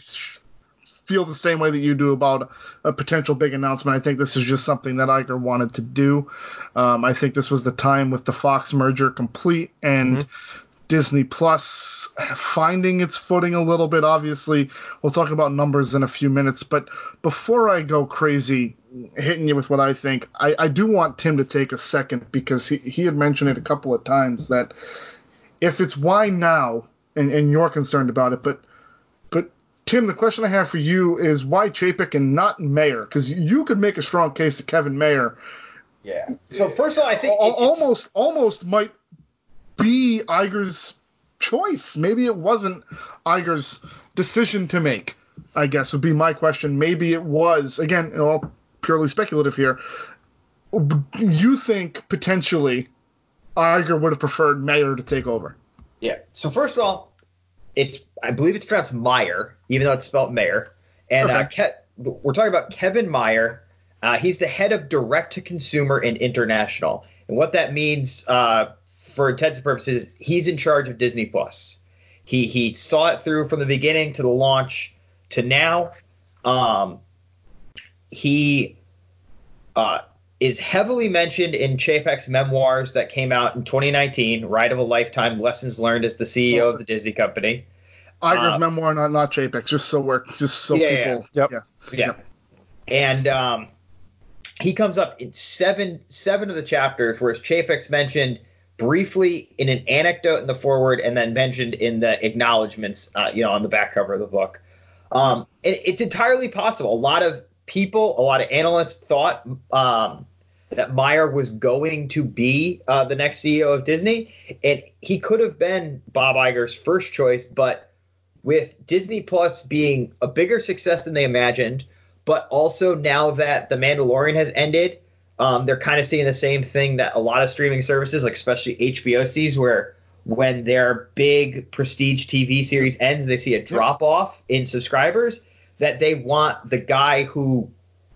feel the same way that you do about a potential big announcement. I think this is just something that Iger wanted to do. Um, I think this was the time with the Fox merger complete and Disney Plus finding its footing a little bit. Obviously, we'll talk about numbers in a few minutes. But before I go crazy hitting you with what I think, I, I do want Tim to take a second because he, he had mentioned it a couple of times that if it's why now, and, and you're concerned about it, but but Tim, the question I have for you is why Chapek and not Mayer? Because you could make a strong case to Kevin Mayer. Yeah. So first of all, I think Al- it- it's- almost almost might be Iger's choice. Maybe it wasn't Iger's decision to make. I guess would be my question. Maybe it was. Again, all purely speculative here. You think potentially Iger would have preferred Mayer to take over? Yeah. So first of all, it's I believe it's pronounced Meyer, even though it's spelled Mayer. And uh, Ke- we're talking about Kevin Meyer. Uh, he's the head of direct to consumer and international. And what that means uh, for intents and purposes, he's in charge of Disney Plus. He he saw it through from the beginning to the launch to now. Um, he uh, is heavily mentioned in Chapek's memoirs that came out in 2019, Ride of a Lifetime: Lessons Learned as the CEO of the Disney Company. Iger's Uh, memoir, not not Chapek, just so we're just so Yeah, yeah. Yep. Yeah. Yeah. And um, he comes up in seven seven of the chapters, whereas Chapek's mentioned briefly in an anecdote in the foreword and then mentioned in the acknowledgments, uh, you know, on the back cover of the book. Um, and it's entirely possible. A lot of people, a lot of analysts thought um, that Meyer was going to be uh, the next CEO of Disney, and he could have been Bob Iger's first choice, but with Disney Plus being a bigger success than they imagined, but also now that The Mandalorian has ended, um, they're kind of seeing the same thing that a lot of streaming services, like especially HBO, sees, where when their big prestige TV series ends, they see a drop off in subscribers. That they want the guy who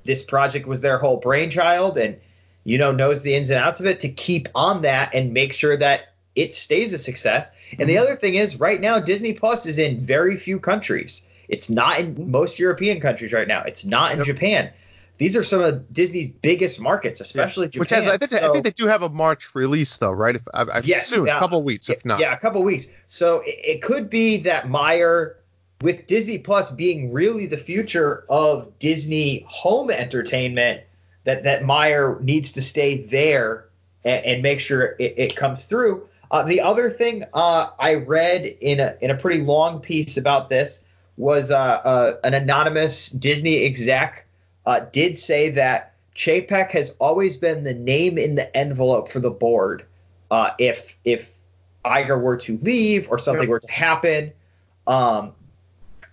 this project was their whole brainchild and you know knows the ins and outs of it to keep on that and make sure that it stays a success. And the other thing is, right now Disney Plus is in very few countries. It's not in most European countries right now. It's not in Japan. These are some of Disney's biggest markets, especially Japan. Which has, I think, I think they do have a March release though, right? If I, I, Yes, soon, yeah. a couple weeks, if not. Yeah, a couple weeks. So it, it could be that Meyer, with Disney Plus being really the future of Disney home entertainment, that that Meyer needs to stay there and, and make sure it, it comes through. Uh, the other thing uh, I read in a in a pretty long piece about this was uh, uh, an anonymous Disney exec uh, did say that Chapek has always been the name in the envelope for the board uh, if if Iger were to leave or something were to happen. Um,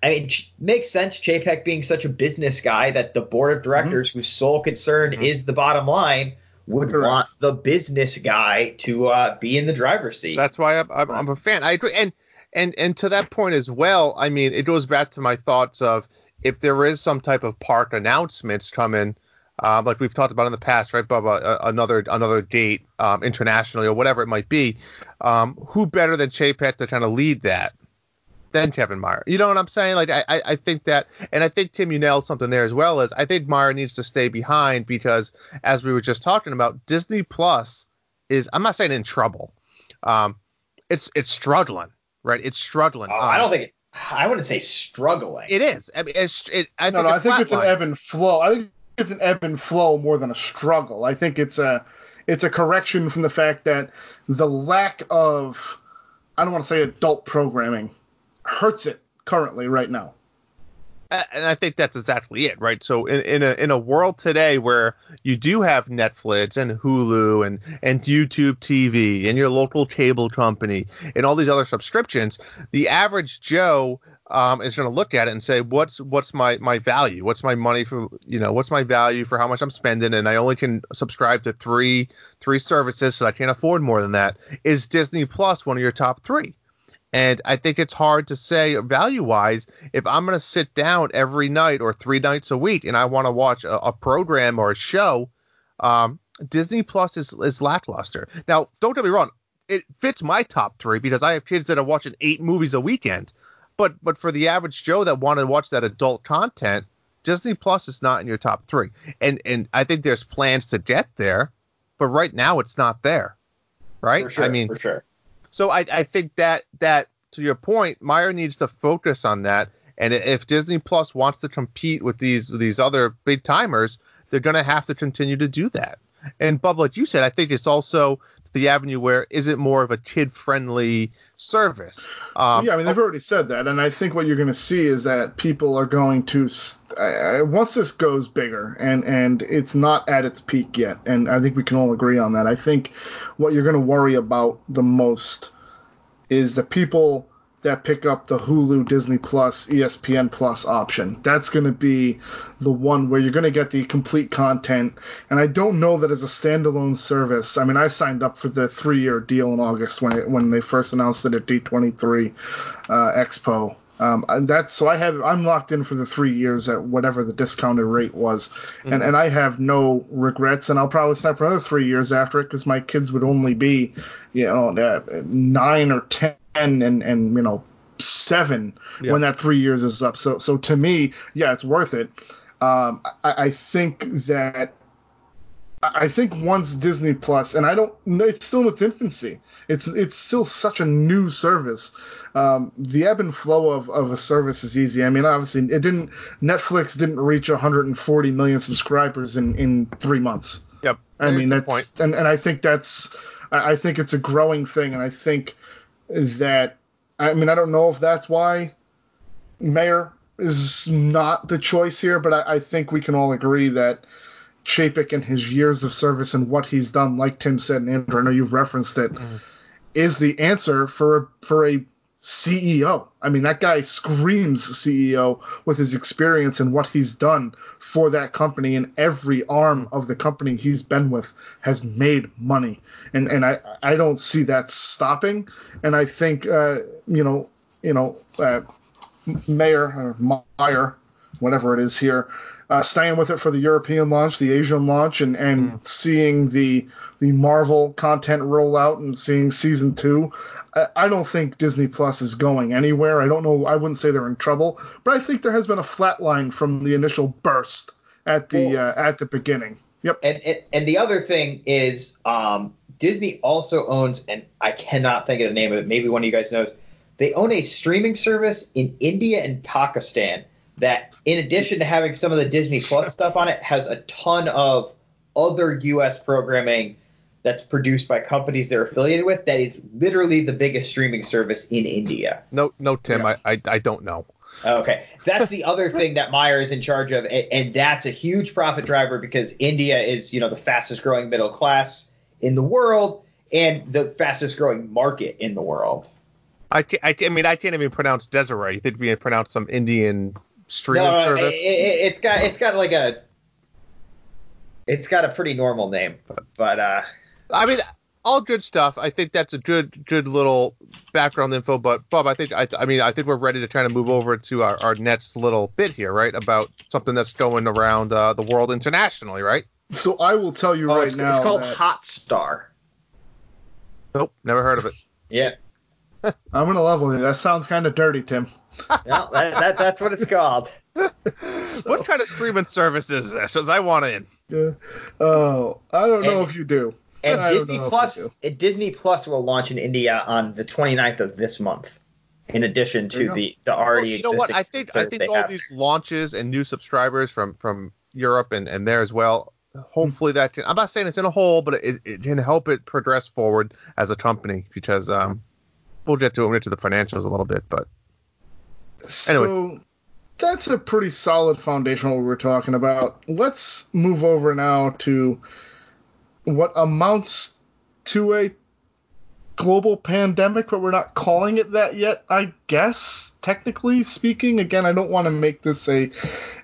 I mean, ch- makes sense. Chapek being such a business guy that the board of directors, whose sole concern is the bottom line, would Correct. want the business guy to uh, be in the driver's seat. That's why I'm, I'm, I'm a fan. I agree, and And and to that point as well, I mean, it goes back to my thoughts of if there is some type of park announcements coming, uh, like we've talked about in the past, right, Bubba? Another another date um, internationally or whatever it might be. Um, who better than Chapek to kind of lead that than Kevin Meyer? You know what I'm saying? Like I, I I think that, and I think Tim, you nailed something there as well. As I think Meyer needs to stay behind because, as we were just talking about, Disney Plus is I'm not saying in trouble. Um, it's it's struggling, right? It's struggling. Oh, I don't think I wouldn't say struggling. it is. I mean, it's it. I no, think no, I think it's an ebb and flow. I think it's an ebb and flow more than a struggle. I think it's a it's a correction from the fact that the lack of I don't want to say adult programming hurts it currently right now. And I think that's exactly it, right? So in, in a in a world today where you do have Netflix and Hulu and and YouTube TV and your local cable company and all these other subscriptions, the average Joe um, is going to look at it and say, what's what's my my value? What's my money for you know what's my value for how much I'm spending? And I only can subscribe to three three services, so I can't afford more than that. Is Disney Plus one of your top three? And I think it's hard to say value wise if I'm going to sit down every night or three nights a week and I want to watch a, a program or a show, um, Disney Plus is, is lackluster. Now, don't get me wrong, it fits my top three because I have kids that are watching eight movies a weekend. But but for the average Joe that want to watch that adult content, Disney Plus is not in your top three. And and I think there's plans to get there, but right now it's not there. Right? For sure, I mean, for sure. So I, I think that that to your point, Meyer needs to focus on that. And if Disney Plus wants to compete with these with these other big timers, they're going to have to continue to do that. And Bub, like you said, I think it's also the avenue where is it more of a kid friendly service? Um, yeah, I mean they've already said that, and I think what you're going to see is that people are going to I- once this goes bigger, and and it's not at its peak yet, and I think we can all agree on that. I think what you're going to worry about the most is the people that pick up the Hulu, Disney Plus, ESPN Plus option. That's going to be the one where you're going to get the complete content. And I don't know that as a standalone service. I mean, I signed up for the three-year deal in August when it, when they first announced it at D23 uh, Expo. Um, and that's so I have I'm locked in for the three years at whatever the discounted rate was, and and I have no regrets, and I'll probably sign for another three years after it because my kids would only be, you know, uh, nine or ten and and you know seven Yeah. when that three years is up. So so to me, yeah, it's worth it. Um, I, I think that I think once Disney Plus, and I don't, it's still in its infancy. It's it's still such a new service. Um, the ebb and flow of, of a service is easy. I mean, obviously, it didn't. Netflix didn't reach 140 million subscribers in in three months. Yep. I mean, that's and, and I think that's I think it's a growing thing, and I think that I mean I don't know if that's why Mayer is not the choice here, but I, I think we can all agree that Chapek and his years of service and what he's done, like Tim said, and Andrew, I know you've referenced it, mm-hmm. is the answer for a, for a CEO. I mean, that guy screams CEO with his experience and what he's done for that company, and every arm of the company he's been with has made money, and and I I don't see that stopping, and I think uh, you know you know uh, Mayer or Meyer, whatever it is here, uh, staying with it for the European launch, the Asian launch, and and seeing the the Marvel content roll out and seeing season two. I, I don't think Disney Plus is going anywhere. I don't know. I wouldn't say they're in trouble, but I think there has been a flat line from the initial burst at the Well- uh, at the beginning. Yep. And, and and the other thing is, um, Disney also owns, and I cannot think of the name of it. Maybe one of you guys knows. They own a streaming service in India and Pakistan that, in addition to having some of the Disney Plus stuff on it, has a ton of other U.S. programming that's produced by companies they're affiliated with. That is literally the biggest streaming service in India. No, no, Tim, Yeah. I, I I don't know. Okay, that's the other thing that Meyer is in charge of, and, and that's a huge profit driver because India is, you know, the fastest growing middle class in the world and the fastest growing market in the world. I I, I mean I can't even pronounce Desiree. You think we can pronounce some Indian streaming no, service? It, it, it's got it's got like a it's got a pretty normal name, but uh, I mean, all good stuff. I think that's a good good little background info. But Bob, I think I, I mean I think we're ready to kind of move over to our, our next little bit here, right? About something that's going around uh, the world internationally, right? So I will tell you Oh, right it's, now. it's called that Hotstar. Nope, never heard of it. Yeah. <laughs> I'm gonna level you. That sounds kind of dirty, Tim. No, that, that, that's what it's called. <laughs> What kind of streaming service is this? Because I want in. Yeah. Oh, I don't know if you do. And I Disney know if Plus, you do. uh, Disney Plus will launch in India on the 29th of this month. In addition to go. the the Well, already you know what? existing I think I think all have. these launches and new subscribers from from Europe and and there as well. Hopefully that can. I'm not saying it's in a hole, but it, it can help it progress forward as a company because um we'll get to it. We'll get to the financials a little bit, but So that's a pretty solid foundation what we were talking about. Let's move over now to what amounts to a global pandemic, but we're not calling it that yet, I guess, technically speaking. Again, I don't want to make this a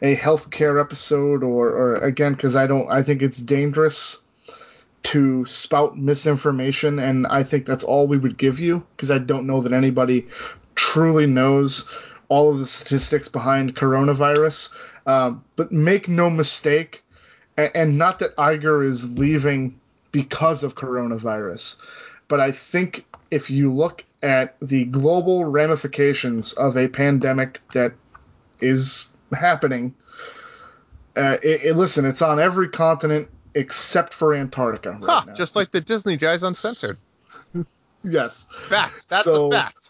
a healthcare episode or, or again, because I don't I think it's dangerous to spout misinformation and I think that's all we would give you because I don't know that anybody truly knows all of the statistics behind coronavirus. Um, but make no mistake, and, and not that Iger is leaving because of coronavirus, but I think if you look at the global ramifications of a pandemic that is happening, uh, it, it- listen, it's on every continent except for Antarctica. Right huh, now. just like the Disney guys uncensored. yes. Fact. That's So- a fact.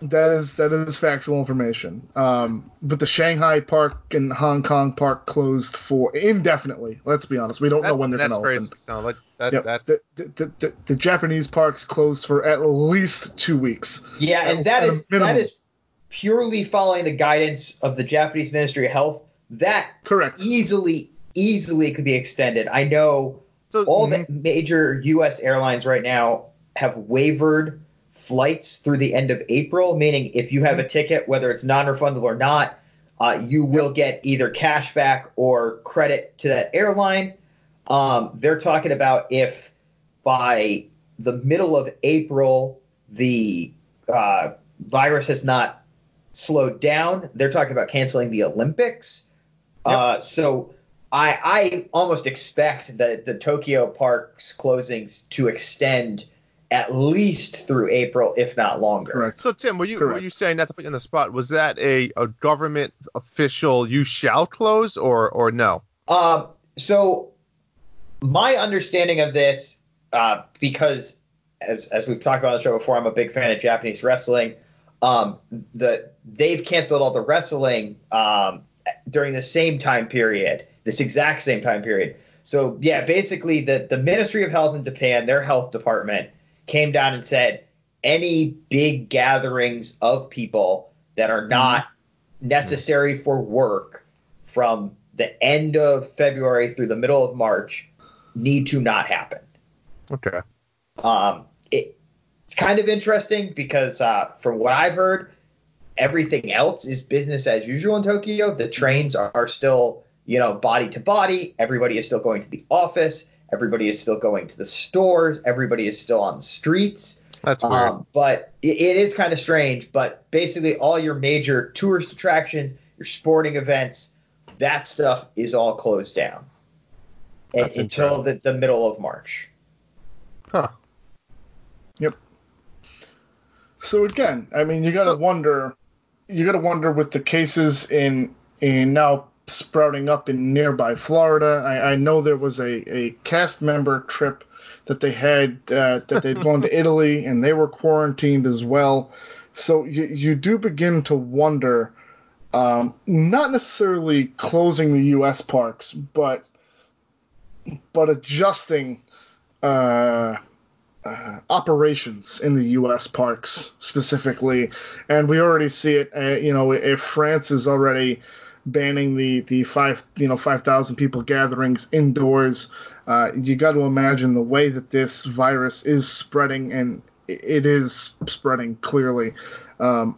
That is that is factual information. Um, but the Shanghai park and Hong Kong park closed for indefinitely. Let's be honest, we don't know when they're going to very open. no, like, that Yep. that's The, the, the, the Japanese parks closed for at least two weeks. Yeah, At- and that at a is minimum. that is purely following the guidance of the Japanese Ministry of Health. That Correct. easily easily could be extended. I know so, all the major U.S. airlines right now have wavered flights through the end of April, meaning if you have a ticket, whether it's non-refundable or not, uh, you will get either cash back or credit to that airline. Um, they're talking about if by the middle of April the uh, virus has not slowed down, they're talking about canceling the Olympics. Uh, so I, I almost expect that the Tokyo park's closings to extend at least through April, if not longer. Correct. So Tim, were you were you saying not to put you on the spot? Was that a, a government official? You shall close or or no? Um, so my understanding of this, uh, because as as we've talked about on the show before, I'm a big fan of Japanese wrestling. Um, the they've canceled all the wrestling um, during the same time period, this exact same time period. So yeah, basically the the Ministry of Health in Japan, their health department, came down and said any big gatherings of people that are not necessary for work from the end of February through the middle of March need to not happen. Okay. Um, it, it's kind of interesting because uh, from what I've heard, everything else is business as usual in Tokyo. The trains are, are still, you know, body to body. Everybody is still going to the office. Everybody is still going to the stores. Everybody is still on the streets. That's weird. Um, but it, it is kind of strange. But basically, all your major tourist attractions, your sporting events, that stuff is all closed down That's until the, the middle of March. huh. Yep. So again, I mean, you got to So- wonder, you got to wonder with the cases in in now sprouting up in nearby Florida. I, I know there was a, a cast member trip that they had uh, that they'd gone to <laughs> Italy and they were quarantined as well. So you you do begin to wonder, um, not necessarily closing the U.S. parks, but but adjusting. Uh, uh, operations in the U.S. parks specifically, and we already see it. Uh, you know, if France is already banning the the five you know five thousand people gatherings indoors, uh, you got to imagine the way that this virus is spreading, and it is spreading clearly. Um,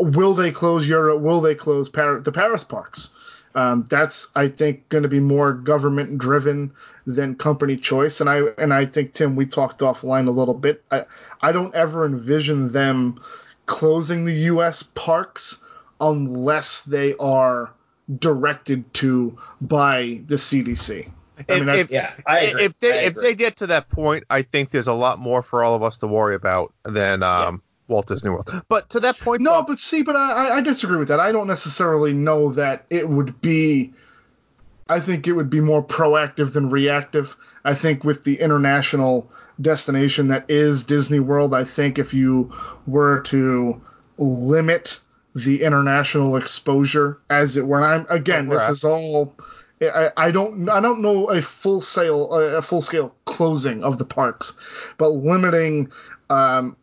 will they close Europe? Will they close Par- the Paris parks? Um, that's I think going to be more government driven than company choice. And I and I think Tim, we talked offline a little bit. I I don't ever envision them closing the U.S. parks unless they are directed to by the CDC. I If, mean, if, Yeah, I agree. if they I if they get to that point, I think there's a lot more for all of us to worry about than um, Walt Disney World. But to that point, No, Bob, but see, but I, I- I disagree with that. I don't necessarily know that it would be. I think it would be more proactive than reactive. I think with the international destination that is Disney World, I think if you were to limit the international exposure, as it were, and I'm again, this is all. I, I don't I don't know a full sale a full scale closing of the parks, but limiting um,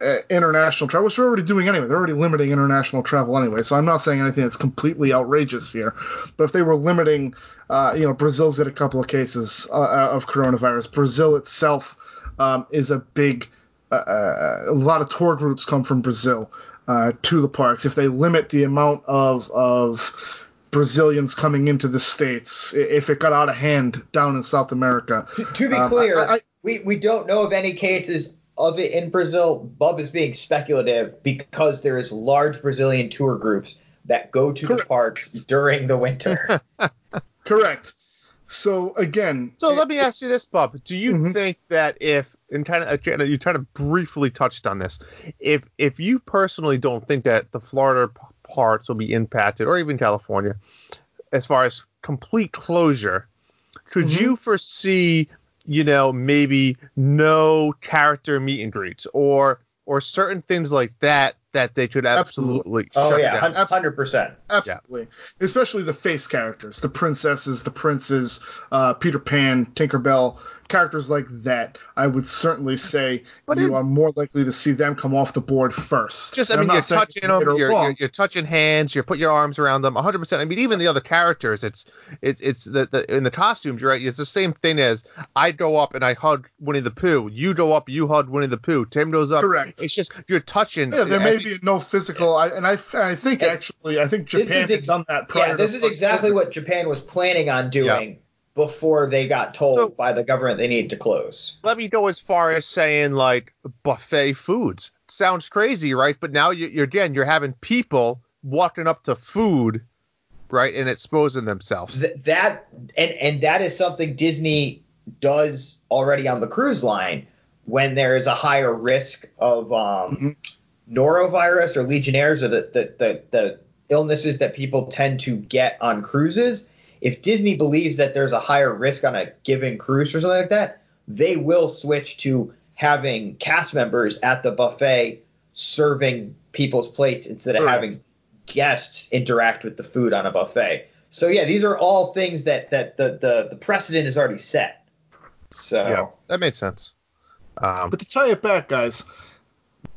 uh, international travel, which they're already doing anyway. They're already limiting international travel anyway. So I'm not saying anything that's completely outrageous here. But if they were limiting, uh, you know, Brazil's got a couple of cases uh, of coronavirus. Brazil itself um, is a big, uh, uh, a lot of tour groups come from Brazil uh, to the parks. If they limit the amount of of Brazilians coming into the states, if it got out of hand down in South America, To, to be Um, clear, I- I- we, we don't know of any cases of it in Brazil. Bub is being speculative because there is large Brazilian tour groups that go to the parks during the winter. <laughs> correct. So again, So let me ask you this, Bob. Do you Mhm. think that if, and kind of, you kind of briefly touched on this, if if you personally don't think that the Florida parts will be impacted, or even California, as far as complete closure, could Mhm. you foresee, you know, maybe no character meet and greets, or or certain things like that that they could absolutely oh shut yeah, down? hundred percent. Absolutely. Especially the face characters, the princesses, the princes, uh, Peter Pan, Tinkerbell, characters like that. I would certainly say But you it- are more likely to see them come off the board first. Just, I And I'm mean, you're touching them, you're, you're, you're touching hands, you're putting your arms around them, 100%. I mean, even the other characters, it's, it's, it's the, the in the costumes, right? It's the same thing as I go up and I hug Winnie the Pooh. You go up, you hug Winnie the Pooh. Tim goes up. Correct. It's just you're touching. Yeah, there I may think- be no physical, I, and I, I think Hey, actually, I think Japan is had ex- done that prior. Yeah, this to is exactly what Japan was planning on doing before they got told So- by the government they needed to close. Let me go as far as saying like buffet foods. Sounds crazy, right? But now you, you're again, you're having people walking up to food, right, and exposing themselves. Th- that and and that is something Disney does already on the cruise line when there is a higher risk of um, norovirus or legionnaires or the, the the the illnesses that people tend to get on cruises. If Disney believes that there's a higher risk on a given cruise or something like that, they will switch to having cast members at the buffet serving people's plates instead of Correct. having guests interact with the food on a buffet. So yeah, these are all things that that the the, the precedent is already set. So Yeah, that made sense. Um, But to tie it back, guys,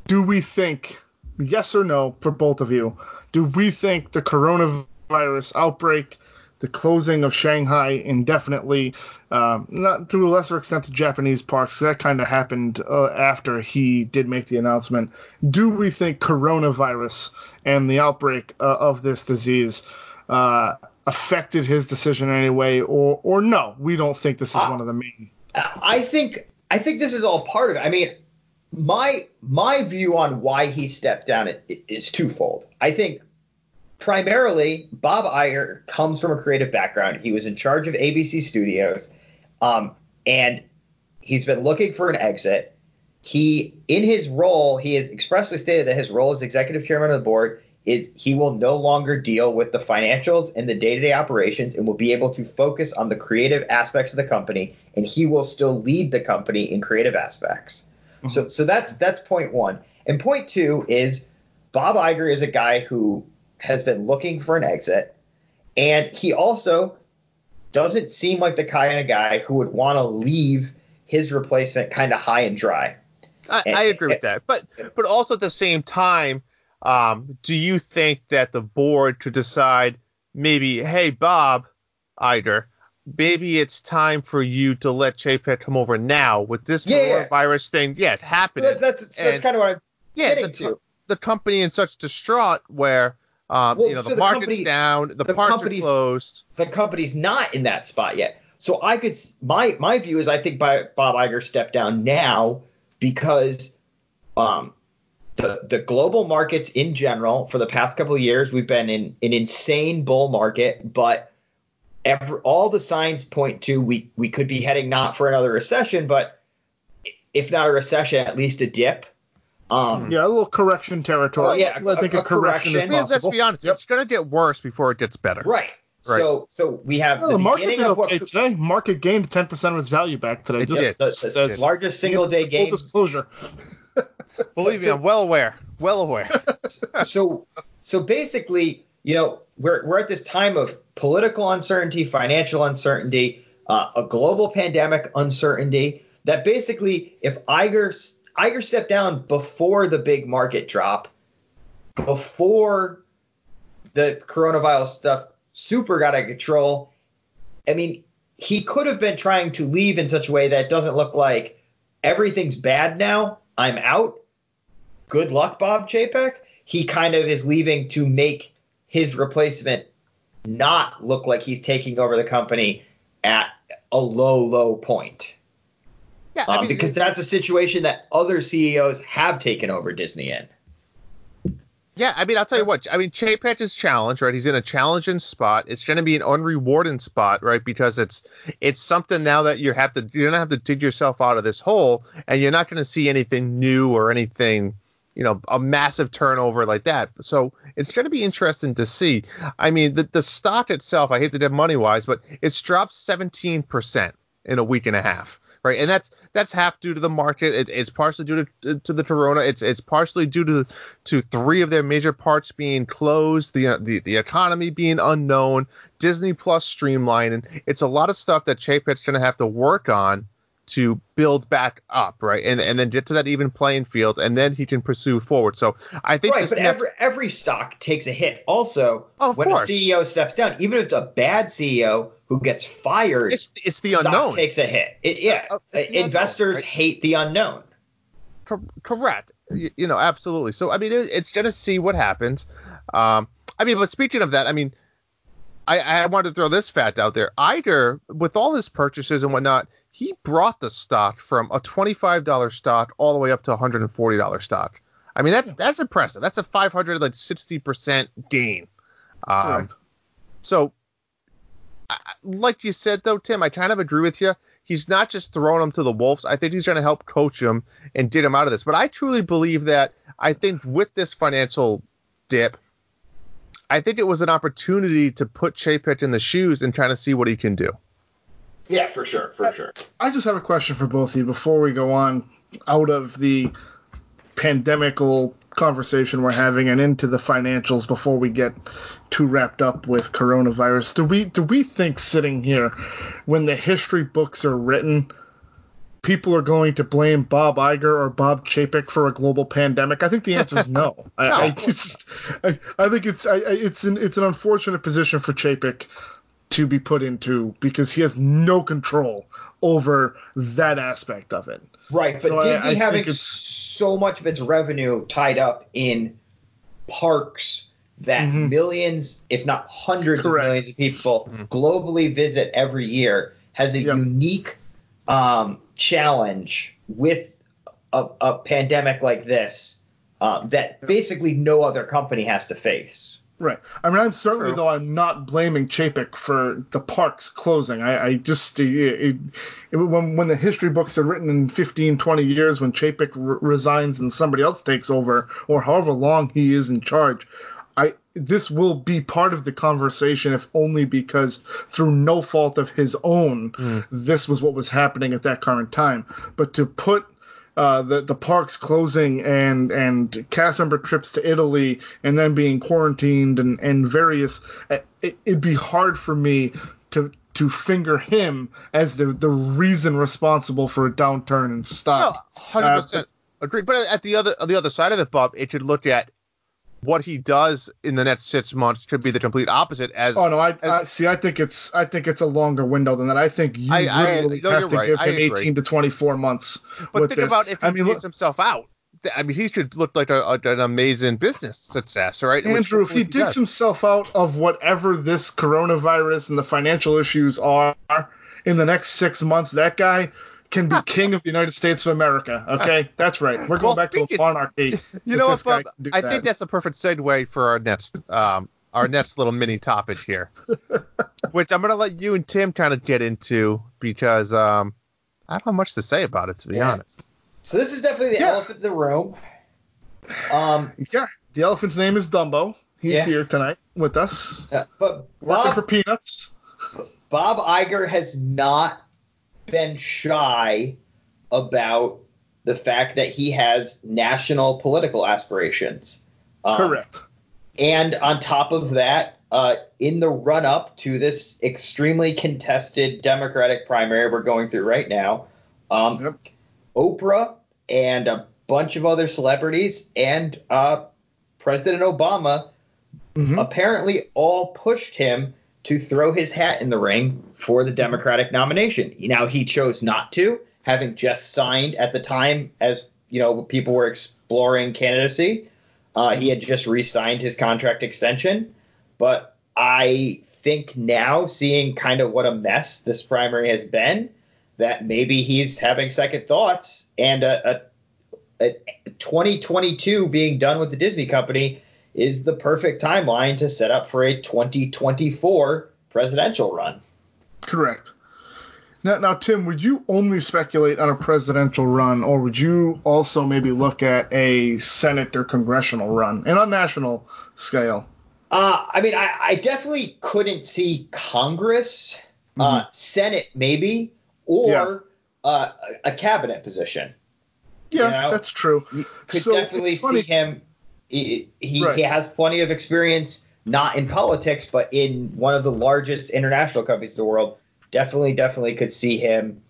do we think, yes or no, for both of you, do we think the coronavirus outbreak, the closing of Shanghai indefinitely, um, not to a lesser extent the Japanese parks, that kind of happened uh, after he did make the announcement. Do we think coronavirus and the outbreak uh, of this disease uh, affected his decision in any way, or or no? We don't think this is Uh, one of the main. I think I think this is all part of it. I mean, my my view on why he stepped down is twofold. I think primarily Bob Iger comes from a creative background. He was in charge of ABC Studios, um, and he's been looking for an exit. He, in his role, he has expressly stated that his role as executive chairman of the board is he will no longer deal with the financials and the day-to-day operations and will be able to focus on the creative aspects of the company and he will still lead the company in creative aspects. So so that's that's point 1. And point 2 is Bob Iger is a guy who has been looking for an exit and he also doesn't seem like the kind of guy who would want to leave his replacement kind of high and dry. I, I agree with that, but but also at the same time, um, do you think that the board could decide maybe, hey Bob Iger, maybe it's time for you to let Chapek come over now with this Yeah, thing? Yeah, it happened. So that, that's that's kind of what I'm yeah, getting the, to. the company in such distraught where Um, Well, you know, so the, the market's company- down, the, the parts are closed. the company's not in that spot yet. So I could my my view is I think Bob Iger stepped down now because um the the global markets in general for the past couple of years we've been in an insane bull market, but every, all the signs point to we we could be heading not for another recession, but if not a recession, at least a dip. Um, Yeah, a little correction territory. Oh, yeah, I think a- a, a correction, correction. I mean, is let's be honest, Yep. it's going to get worse before it gets better. Right. Right. So so we have Well, the, the market's beginning in of what okay today. Market gained 10% of its value back today. It Just did. the, just- the just- largest single day gain. full gain disclosure. <laughs> Believe me, I'm well aware. Well aware. <laughs> so so basically, you know, we're we're at this time of political uncertainty, financial uncertainty, uh, a global pandemic uncertainty. That basically, if Iger Iger stepped down before the big market drop, before the coronavirus stuff super got out of control, I mean, he could have been trying to leave in such a way that doesn't look like everything's bad now. I'm out. Good luck, Bob Chapek. He kind of is leaving to make his replacement not look like he's taking over the company at a low, low point. Yeah, Um, because that's a situation that other CEOs have taken over Disney in. Yeah, I mean, I'll tell you what. I mean, Chapek is challenged, right? He's in a challenging spot. It's going to be an unrewarding spot, right? Because it's it's something now that you have to you're gonna have to dig yourself out of this hole, and you're not going to see anything new or anything, you know, a massive turnover like that. So it's going to be interesting to see. I mean, the the stock itself, I hate to do money wise, but it's dropped 17 percent in a week and a half. Right, and that's that's half due to the market. It, it's partially due to to the corona. It's it's partially due to to three of their major parts being closed, the the the economy being unknown, Disney Plus streamlining. It's a lot of stuff that Chapek's going to have to work on to build back up, right, and and then get to that even playing field, and then he can pursue forward. So I think Right, this but next- every every stock takes a hit. Also, Oh, when course. a CEO steps down, even if it's a bad CEO who gets fired, it's it's the unknown. takes a hit. It, yeah, Uh, the unknown, investors right? hate the unknown. Cor- correct. You, you know, absolutely. So I mean, it, it's to see what happens. Um, I mean, but speaking of that, I mean, I, I wanted to throw this fact out there. Iger, with all his purchases and whatnot, he brought the stock from a twenty-five dollar stock all the way up to a hundred and forty dollar stock. I mean, that's that's impressive. That's a five hundred like sixty percent gain. Um, so, I- I- like you said though, Tim, I kind of agree with you. He's not just throwing them to the wolves. I think he's going to help coach him and get him out of this. But I truly believe that I think with this financial dip, I think it was an opportunity to put Chapek in the shoes and kind of see what he can do. Yeah, for sure, for sure. I just have a question for both of you before we go on out of the pandemical conversation we're having and into the financials before we get too wrapped up with coronavirus. Do we do we think sitting here when the history books are written people are going to blame Bob Iger or Bob Chapek for a global pandemic? I think the answer is no. <laughs> I, I just I, I think it's I, I- it's an it's an unfortunate position for Chapek to be put into because he has no control over that aspect of it. Right, but So Disney I think having so much of its revenue tied up in parks that Mhm. millions, if not hundreds Correct. of millions of people globally visit every year has a Yep. unique um, challenge with a, a pandemic like this um, that basically no other company has to face. Right. I mean, I'm certainly True. though I'm not blaming Chapek for the parks closing. I, I just it, it, it- when when the history books are written in 15, 20 years, when Chapek re- resigns and somebody else takes over, or however long he is in charge, I this will be part of the conversation, if only because through no fault of his own, mm. this was what was happening at that current time. But to put uh, the the parks closing and and cast member trips to Italy and then being quarantined and and various it, it'd be hard for me to to finger him as the the reason responsible for a downturn in stock. No, hundred percent agree. But at the other on the other side of it, Bob, it should look at what he does in the next six months could be the complete opposite. As Oh no, I, as- I see. I think it's I think it's a longer window than that. I think you I- I- really no, have to right. give him 18 to 24 months. but think this. about if he I mean, look, himself out. I mean, he should look like a, an amazing business success, right? Andrew, if he digs does. himself out of whatever this coronavirus and the financial issues are in the next six months, that guy can be king of the United States of America. Okay, that's right. We're going Well, back to a monarchy. You know what, Bob? I that. think that's a perfect segue for our next um our next little mini topic here, <laughs> which I'm gonna let you and Tim kind of get into because um I don't have much to say about it to be Yeah. honest. So this is definitely the Yeah. elephant in the room. Um, Yeah, the elephant's name is Dumbo. He's Yeah. here tonight with us, but working Bob, for peanuts. Bob Iger has not been shy about the fact that he has national political aspirations. Um, Correct. And on top of that, uh, in the run up to this extremely contested Democratic primary we're going through right now, um, Yep. Oprah and a bunch of other celebrities and uh, President Obama Mhm. apparently all pushed him to throw his hat in the ring for the Democratic nomination. Now he chose not to, having just signed at the time as you know people were exploring candidacy. Uh, he had just re-signed his contract extension, but I think now, seeing kind of what a mess this primary has been, that maybe he's having second thoughts, and a, a, a 2022 being done with the Disney company is the perfect timeline to set up for a 2024 presidential run. Correct. Now, now, Tim, would you only speculate on a presidential run, or would you also maybe look at a Senate or congressional run, and on national scale? Uh, I mean, I, I definitely couldn't see Congress, uh, Senate maybe, or uh, a a cabinet position. Yeah, You know, that's true. You could So, definitely see him. He, he, Right. he has plenty of experience, not in politics, but in one of the largest international companies in the world. Definitely, definitely could see him,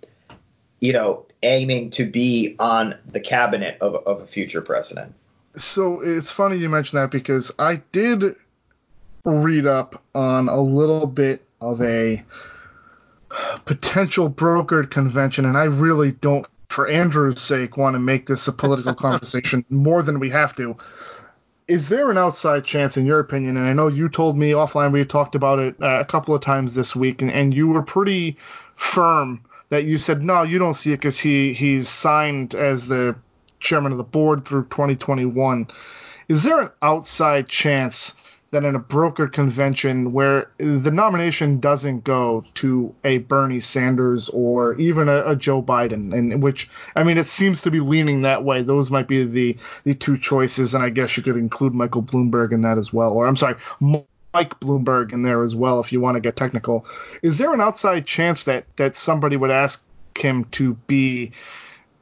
you know, aiming to be on the cabinet of, of a future president. So it's funny you mention that because I did read up on a little bit of a potential brokered convention, and I really don't, for Andrew's sake, want to make this a political <laughs> conversation more than we have to. Is there an outside chance, in your opinion? And I know you told me offline, we talked about it uh, a couple of times this week, and, and you were pretty firm that you said no, you don't see it because he he's signed as the chairman of the board through 2021. Is there an outside chance that in a brokered convention where the nomination doesn't go to a Bernie Sanders or even a, a Joe Biden, and which I mean it seems to be leaning that way. Those might be the the two choices, and I guess you could include Michael Bloomberg in that as well, or I'm sorry. Mike Bloomberg in there as well, if you want to get technical. Is there an outside chance that that somebody would ask him to be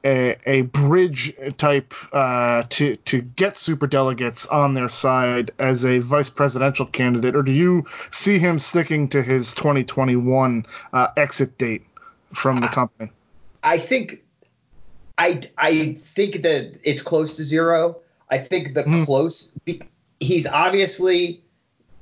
a, a bridge type uh, to to get super delegates on their side as a vice presidential candidate, or do you see him sticking to his 2021 uh, exit date from the company? I think I I think that it's close to zero. I think the Hmm. close he's obviously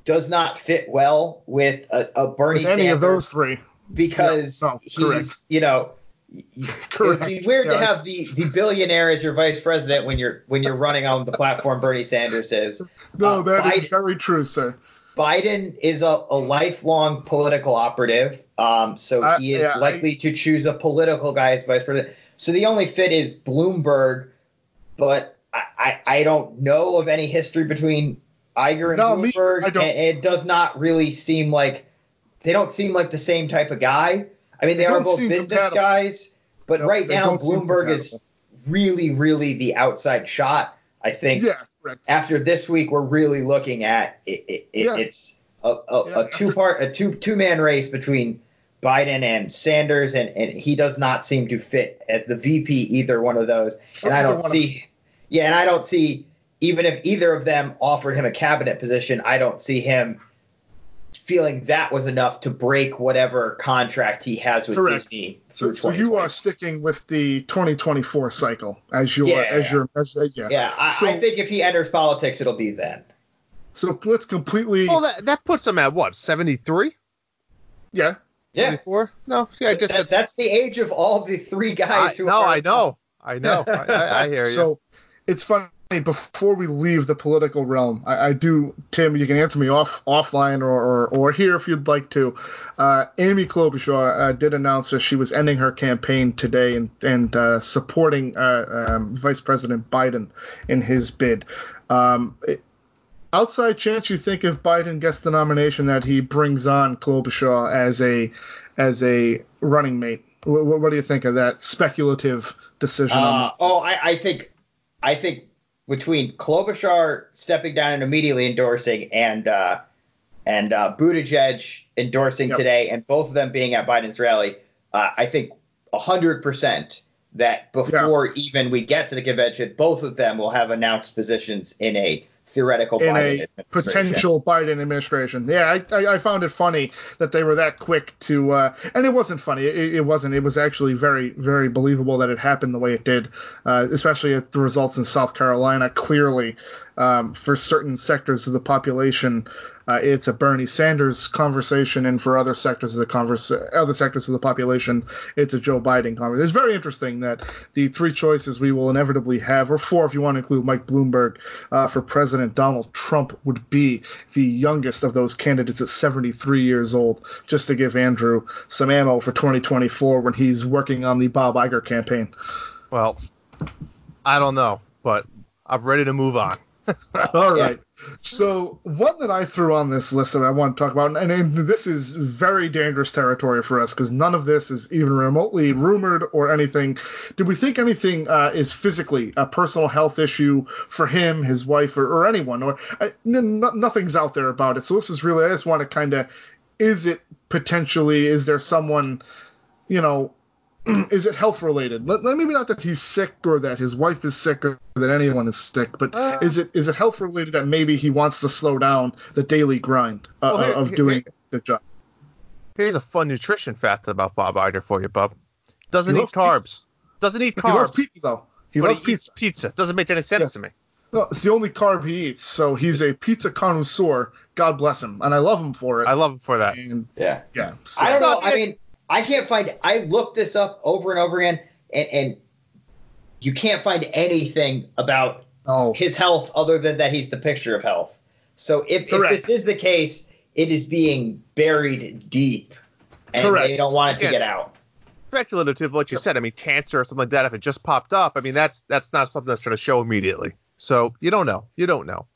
does not fit well with a, a Bernie With any Sanders of those three? because Yeah, no, he's correct. you know <laughs> it would be weird to have the, the billionaire as your vice president when you're when you're running on the platform Bernie Sanders is. <laughs> No, Uh, that is Biden- very true, sir. Biden is a, a lifelong political operative, um, so I- he is yeah, I- likely to choose a political guy as vice president. So the only fit is Bloomberg, but I, I, I don't know of any history between Iger and No, me- Bloomberg, I don't. and it does not really seem like they don't seem like the same type of guy. I mean, they, They are both business compatible. guys, but Nope, right now Bloomberg is really, really the outside shot. I think Yeah, correct. after this week, we're really looking at it. it, it Yeah. It's a, a, Yeah, a two part, a two two man race between Biden and Sanders, and, and he does not seem to fit as the VP either one of those. And I don't see, yeah, and I don't see even if either of them offered him a cabinet position, I don't see him feeling that was enough to break whatever contract he has with Correct. Disney. So, through so you are sticking with the 2024 cycle as your Yeah. as your as uh, yeah. Yeah, I, So- I think if he enters politics, it'll be then. So let's completely Well, that that puts him at what 73, yeah. Yeah, 74? No, yeah, just that, that's the age of all the three I, guys who no, are. I know, I know, I, I, I <laughs> hear you. So it's funny. Before we leave the political realm, I, I do, Tim. You can answer me off offline or, or, or here if you'd like to. Uh, Amy Klobuchar uh, did announce that she was ending her campaign today and and uh, supporting uh, um, Vice President Biden in his bid. Um, it- outside chance you think if Biden gets the nomination that he brings on Klobuchar as a as a running mate? What, what do you think of that speculative decision? on Uh, oh, I, I think, I think between Klobuchar stepping down and immediately endorsing and uh, and uh, Buttigieg endorsing Yep. today, and both of them being at Biden's rally, uh, I think hundred percent that before even we get to the convention, both of them will have announced positions in a theoretical in Biden a administration. potential Biden administration. Yeah, I, I, I found it funny that they were that quick to, uh, and it wasn't funny. It, it wasn't. It was actually very, very believable that it happened the way it did, uh, especially at the results in South Carolina. Clearly, um, for certain sectors of the population, uh, it's a Bernie Sanders conversation, and for other sectors of the converse, other sectors of the population, it's a Joe Biden conversation. It's very interesting that the three choices we will inevitably have, or four if you want to include Mike Bloomberg uh, for President Donald Trump, would be the youngest of those candidates at 73 years old. Just to give Andrew some ammo for 2024 when he's working on the Bob Iger campaign. Well, I don't know, but I'm ready to move on. <laughs> All right. So one that I threw on this list that I want to talk about, and, and this is very dangerous territory for us because none of this is even remotely rumored or anything. Did we think anything uh, is physically a personal health issue for him, his wife, or, or anyone, or nothing's out there about it? So this is really, I just want to kind of, is it potentially, is there someone, you know, <clears throat> is it health related? Let- let- Maybe not that he's sick or that his wife is sick or that anyone is sick, but Uh. is it is it health related that maybe he wants to slow down the daily grind uh, Well, here- of here- doing the job? Here's a fun nutrition fact about Bob Iger for you, Bob. Doesn't He eat loves carbs. Doesn't eat carbs. He loves pizza though. He but loves he pizza. eats pizza. Doesn't make any sense Yes. to me. No, it's the only carb he eats, so he's a pizza connoisseur. God bless him, and I love him for it. I love him for that. and Yeah. yeah, so, I don't know. I I mean- mean, I can't find. I looked this up over and over again, and, and you can't find anything about oh, his health other than that he's the picture of health. So if, if this is the case, it is being buried deep, and Correct. they don't want it to get out. Speculative, like you said. I mean, cancer or something like that. If it just popped up, I mean, that's that's not something that's going to show immediately. So you don't know. You don't know.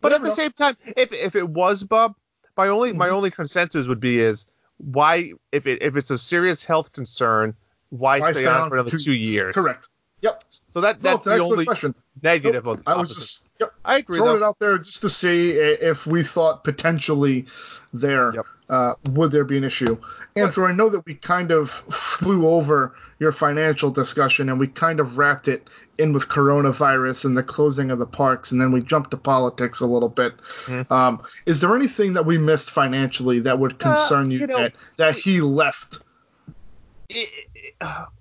But at the know. same time, if if it was Bub, my only my Mhm. only consensus would be is why if it if it's a serious health concern, why, Why stay on for another two, years? Correct. Yep. So that No, that's it's an the only question. negative Nope, of I was just yep, I agree throwing it out there just to see if we thought potentially there Yep. Uh, would there be an issue. Andrew, I know that we kind of flew over your financial discussion and we kind of wrapped it in with coronavirus and the closing of the parks, and then we jumped to politics a little bit. Mhm. Um, is there anything that we missed financially that would concern you, you know, that, that he left? Y-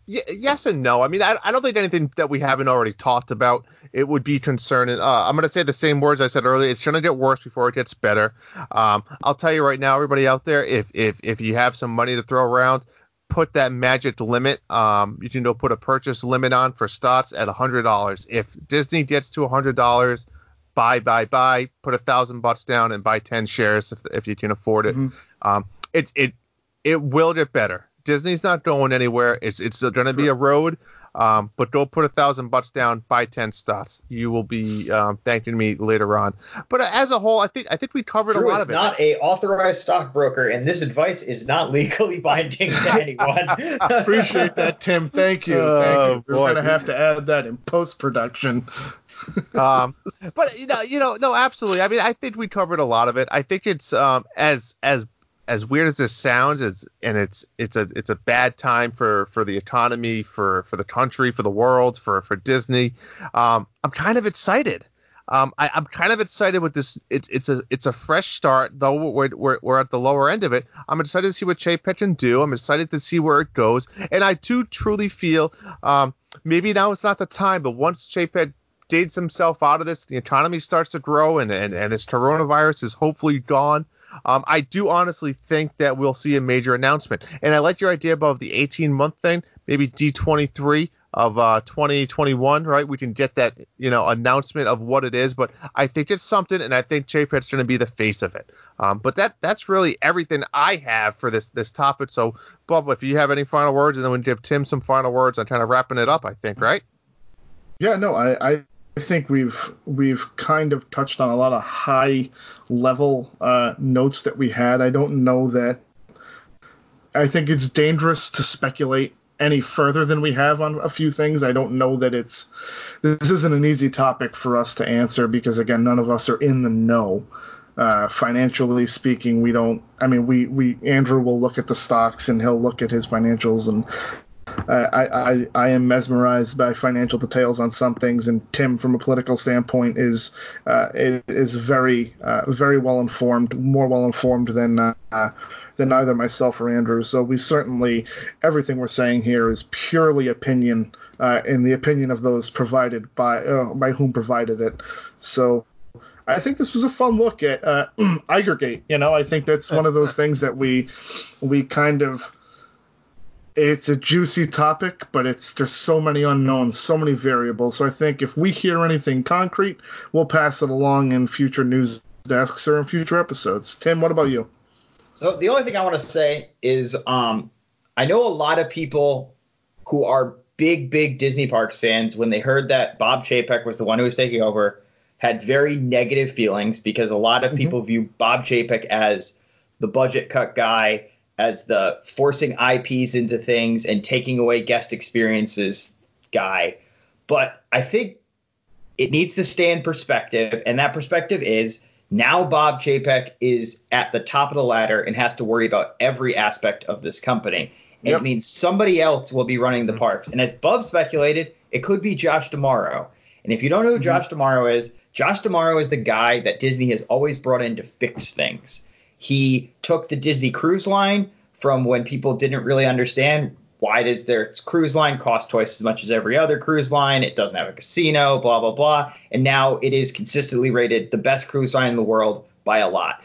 y- yes and no. I mean, I, I don't think anything that we haven't already talked about it would be concerning. Uh, I'm going to say the same words I said earlier. It's going to get worse before it gets better. Um, I'll tell you right now, everybody out there, if if if you have some money to throw around, put that magic limit. Um, you can go put a purchase limit on for stocks at hundred dollars. If Disney gets to hundred dollars, buy buy buy. Put a thousand bucks down and buy ten shares if if you can afford it. Mhm. Um, it it it will get better. Disney's not going anywhere. It's it's going to be a road. Um, but go put a thousand bucks down, buy ten stocks. You will be um, thanking me later on. But as a whole, I think I think we covered Drew a lot is of it. not a authorized stockbroker, and this advice is not <laughs> legally binding to anyone. <laughs> Appreciate that, Tim. Thank you. Oh, Thank you. We're going to have to add that in post production. <laughs> um, but you know, you know, no, absolutely. I mean, I think we covered a lot of it. I think it's um, as as as weird as this sounds, is and it's it's a it's a bad time for for the economy, for for the country, for the world, for for Disney. Um, I'm kind of excited. Um, I, I'm kind of excited with this. It's it's a it's a fresh start, though we're, we're we're at the lower end of it. I'm excited to see what Chapek can do. I'm excited to see where it goes, and I do truly feel um, maybe now it's not the time, but once Chapek digs himself out of this, the economy starts to grow, and and, and this coronavirus is hopefully gone. Um, I do honestly think that we'll see a major announcement, and I like your idea about the 18 month thing, maybe D23. of uh, 2021, right? We can get that, you know, announcement of what it is. But I think it's something, and I think Chapek's going to be the face of it. Um, but that that's really everything I have for this this topic. So, Bob, if you have any final words, and then we give Tim some final words on kind of wrapping it up, I think, right? Yeah, no, I, I think we've we've kind of touched on a lot of high level uh, notes that we had. I don't know that. I think it's dangerous to speculate any further than we have on a few things. I don't know that it's this isn't an easy topic for us to answer because again, none of us are in the know. Uh, financially speaking, we don't. I mean, we we Andrew will look at the stocks and he'll look at his financials and I, I, I am mesmerized by financial details on some things, and Tim, from a political standpoint, is uh, is very uh, very well informed, more well informed than uh, than either myself or Andrew. So we certainly everything we're saying here is purely opinion, uh, in the opinion of those provided by uh, by whom provided it. So I think this was a fun look at uh, <clears throat> Igergate. You know, I think that's one of those things that we we kind of it's a juicy topic, but it's there's so many unknowns, so many variables. So I think if we hear anything concrete, we'll pass it along in future news desks or in future episodes. Tim, what about you? So the only thing I want to say is, um, I know a lot of people who are big, big Disney Parks fans when they heard that Bob Chapek was the one who was taking over, had very negative feelings because a lot of mm-hmm. people view Bob Chapek as the budget cut guy as the forcing IPs into things and taking away guest experiences guy. But I think it needs to stay in perspective, and that perspective is now Bob Chapek is at the top of the ladder and has to worry about every aspect of this company. And yep. it means somebody else will be running the parks. And as Bob speculated, it could be Josh D'Amaro. And if you don't know who mm-hmm. Josh D'Amaro is, Josh D'Amaro is the guy that Disney has always brought in to fix things. He took the Disney Cruise Line from when people didn't really understand why does their cruise line cost twice as much as every other cruise line? It doesn't have a casino, blah blah blah. And now it is consistently rated the best cruise line in the world by a lot.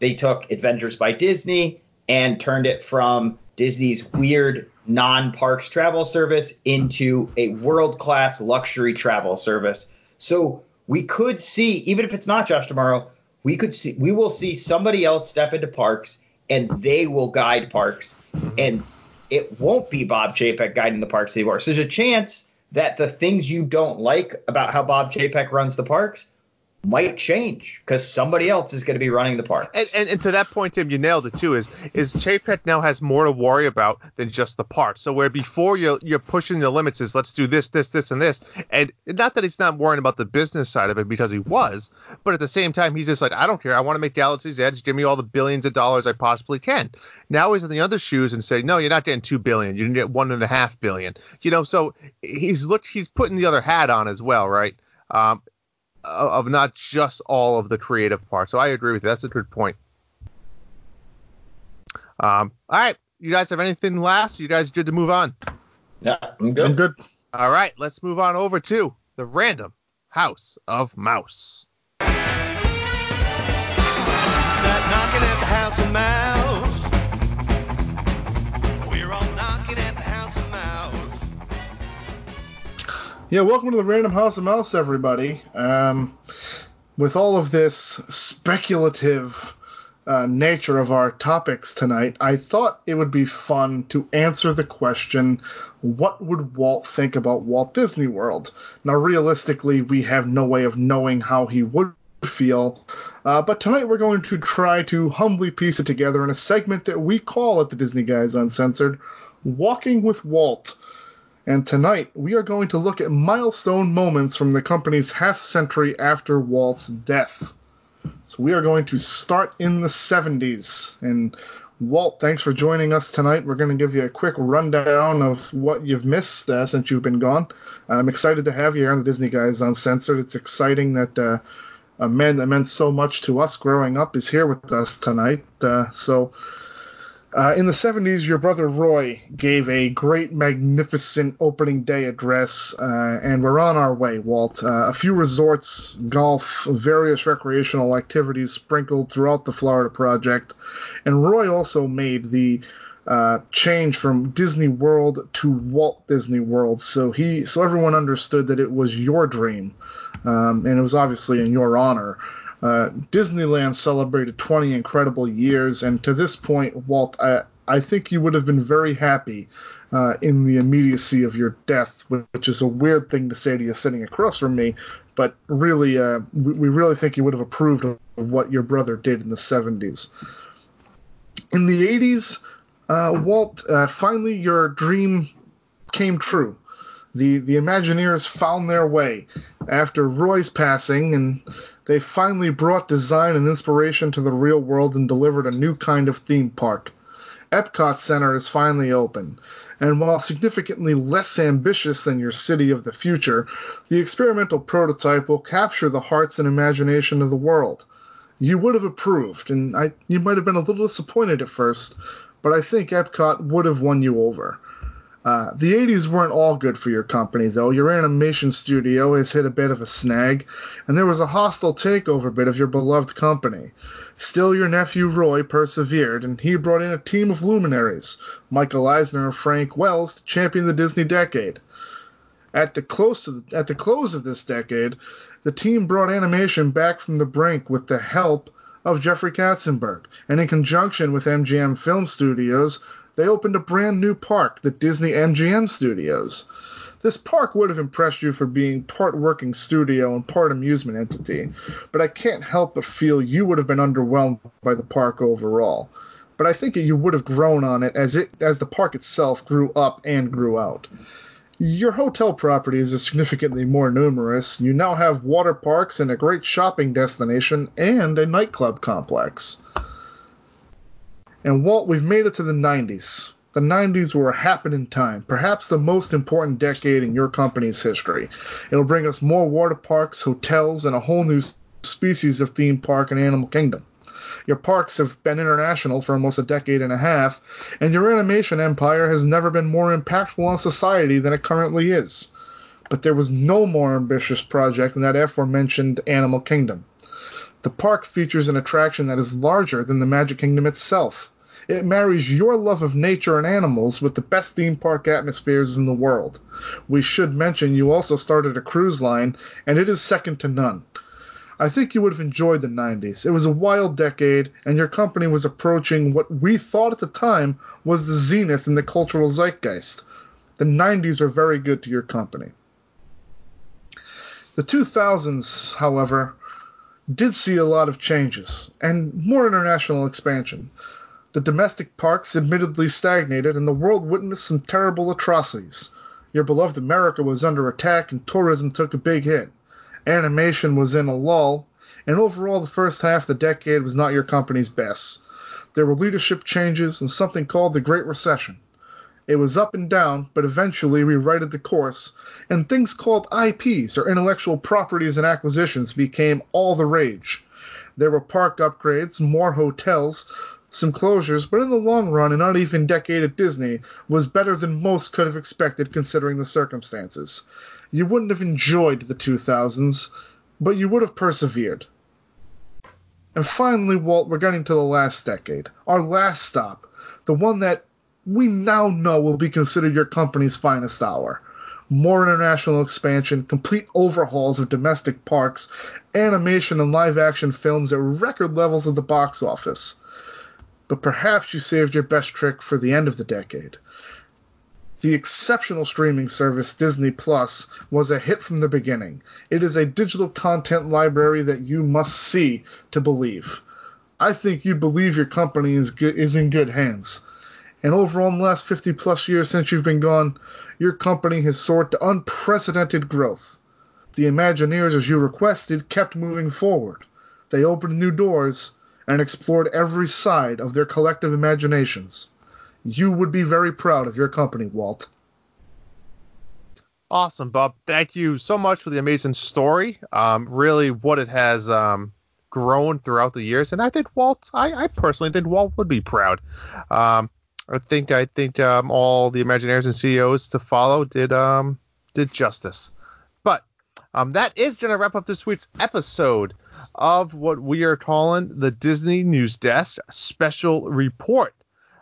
They took Adventures by Disney and turned it from Disney's weird non-parks travel service into a world-class luxury travel service. So we could see, even if it's not Josh D'Amaro, we could see we will see somebody else step into parks and they will guide parks mm-hmm. and it won't be Bob Chapek guiding the parks anymore. So there's a chance that the things you don't like about how Bob Chapek runs the parks might change because somebody else is going to be running the parks. And, and, and, to that point, Tim, you nailed it too. Is is Chapek now has more to worry about than just the parks. So where before you're you're pushing the limits is let's do this, this, this, and this, and not that he's not worrying about the business side of it because he was, but at the same time he's just like I don't care. I want to make Galaxy's Edge. Give me all the billions of dollars I possibly can. Now he's in the other shoes and say no, you're not getting two billion. You can get one and a half billion. You know, so he's look he's putting the other hat on as well, right? Um, of not just all of the creative part. So I agree with you. That's a good point. Um, all right. You guys have anything last? You guys good to move on? Yeah, I'm good. I'm good. All right. Let's move on over to the random House of Mouse. Yeah, welcome to the Random House of Mouse, everybody. Um, with all of this speculative uh, nature of our topics tonight, I thought it would be fun to answer the question what would Walt think about Walt Disney World? Now, realistically, we have no way of knowing how he would feel, uh, but tonight we're going to try to humbly piece it together in a segment that we call at the Disney Guys Uncensored Walking with Walt and tonight we are going to look at milestone moments from the company's half century after Walt's death. So we are going to start in the 70s. And Walt, thanks for joining us tonight. We're going to give you a quick rundown of what you've missed uh, since you've been gone. I'm excited to have you here on the Disney Guys Uncensored. It's exciting that uh, a man that meant so much to us growing up is here with us tonight. Uh, so uh, in the 70s, your brother Roy gave a great, magnificent opening day address, uh, and we're on our way, Walt. Uh, a few resorts, golf, various recreational activities sprinkled throughout the Florida project, and Roy also made the uh, change from Disney World to Walt Disney World. So he, so everyone understood that it was your dream, um, and it was obviously in your honor. Uh, Disneyland celebrated 20 incredible years, and to this point, Walt, I, I think you would have been very happy uh, in the immediacy of your death, which is a weird thing to say to you sitting across from me, but really, uh, we, we really think you would have approved of what your brother did in the 70s. In the 80s, uh, Walt, uh, finally your dream came true. The the Imagineers found their way after Roy's passing, and they finally brought design and inspiration to the real world and delivered a new kind of theme park. Epcot Center is finally open, and while significantly less ambitious than your city of the future, the experimental prototype will capture the hearts and imagination of the world. You would have approved, and I, you might have been a little disappointed at first, but I think Epcot would have won you over. Uh, the 80s weren't all good for your company, though. Your animation studio has hit a bit of a snag, and there was a hostile takeover bit of your beloved company. Still, your nephew Roy persevered, and he brought in a team of luminaries, Michael Eisner and Frank Wells, to champion the Disney decade. At the close the, at the close of this decade, the team brought animation back from the brink with the help of Jeffrey Katzenberg, and in conjunction with MGM Film Studios, they opened a brand new park, the Disney MGM Studios. This park would have impressed you for being part working studio and part amusement entity, but I can't help but feel you would have been underwhelmed by the park overall. But I think you would have grown on it as it as the park itself grew up and grew out. Your hotel properties are significantly more numerous. You now have water parks and a great shopping destination and a nightclub complex. And Walt, we've made it to the 90s. The 90s were a happening time, perhaps the most important decade in your company's history. It'll bring us more water parks, hotels, and a whole new species of theme park and animal kingdom. Your parks have been international for almost a decade and a half, and your animation empire has never been more impactful on society than it currently is. But there was no more ambitious project than that aforementioned Animal Kingdom. The park features an attraction that is larger than the Magic Kingdom itself. It marries your love of nature and animals with the best theme park atmospheres in the world. We should mention you also started a cruise line, and it is second to none. I think you would have enjoyed the 90s. It was a wild decade, and your company was approaching what we thought at the time was the zenith in the cultural zeitgeist. The 90s were very good to your company. The 2000s, however, did see a lot of changes and more international expansion. The domestic parks admittedly stagnated, and the world witnessed some terrible atrocities. Your beloved America was under attack, and tourism took a big hit. Animation was in a lull, and overall, the first half of the decade was not your company's best. There were leadership changes and something called the Great Recession. It was up and down, but eventually we righted the course, and things called IPs, or intellectual properties and acquisitions, became all the rage. There were park upgrades, more hotels, some closures, but in the long run, an uneven decade at Disney was better than most could have expected considering the circumstances. You wouldn't have enjoyed the 2000s, but you would have persevered. And finally, Walt, we're getting to the last decade, our last stop, the one that we now know will be considered your company's finest hour. More international expansion, complete overhauls of domestic parks, animation and live action films at record levels at the box office. But perhaps you saved your best trick for the end of the decade. The exceptional streaming service Disney Plus was a hit from the beginning. It is a digital content library that you must see to believe. I think you believe your company is good, is in good hands. And overall, in the last 50 plus years since you've been gone, your company has soared to unprecedented growth. The Imagineers, as you requested, kept moving forward. They opened new doors and explored every side of their collective imaginations. You would be very proud of your company, Walt. Awesome, Bob. Thank you so much for the amazing story. Um, really, what it has um, grown throughout the years, and I think Walt. I, I personally think Walt would be proud. Um, I think I think um, all the Imagineers and CEOs to follow did um, did justice. Um, that is going to wrap up this week's episode of what we are calling the Disney News Desk Special Report.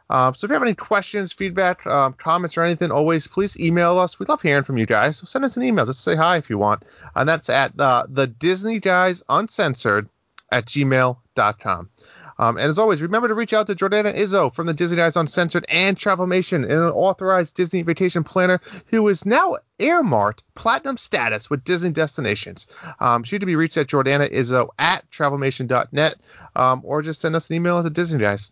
Um, so if you have any questions, feedback, um, comments, or anything, always please email us. We love hearing from you guys. So send us an email. Just say hi if you want. And that's at uh, the Disney Guys Uncensored at gmail.com. Um, and as always, remember to reach out to Jordana Izzo from the Disney Guys Uncensored and Travelmation, an authorized Disney vacation planner who is now earmarked platinum status with Disney destinations. Um, she can be reached at Jordana Izzo at travelmation.net um, or just send us an email at the Disney Guys.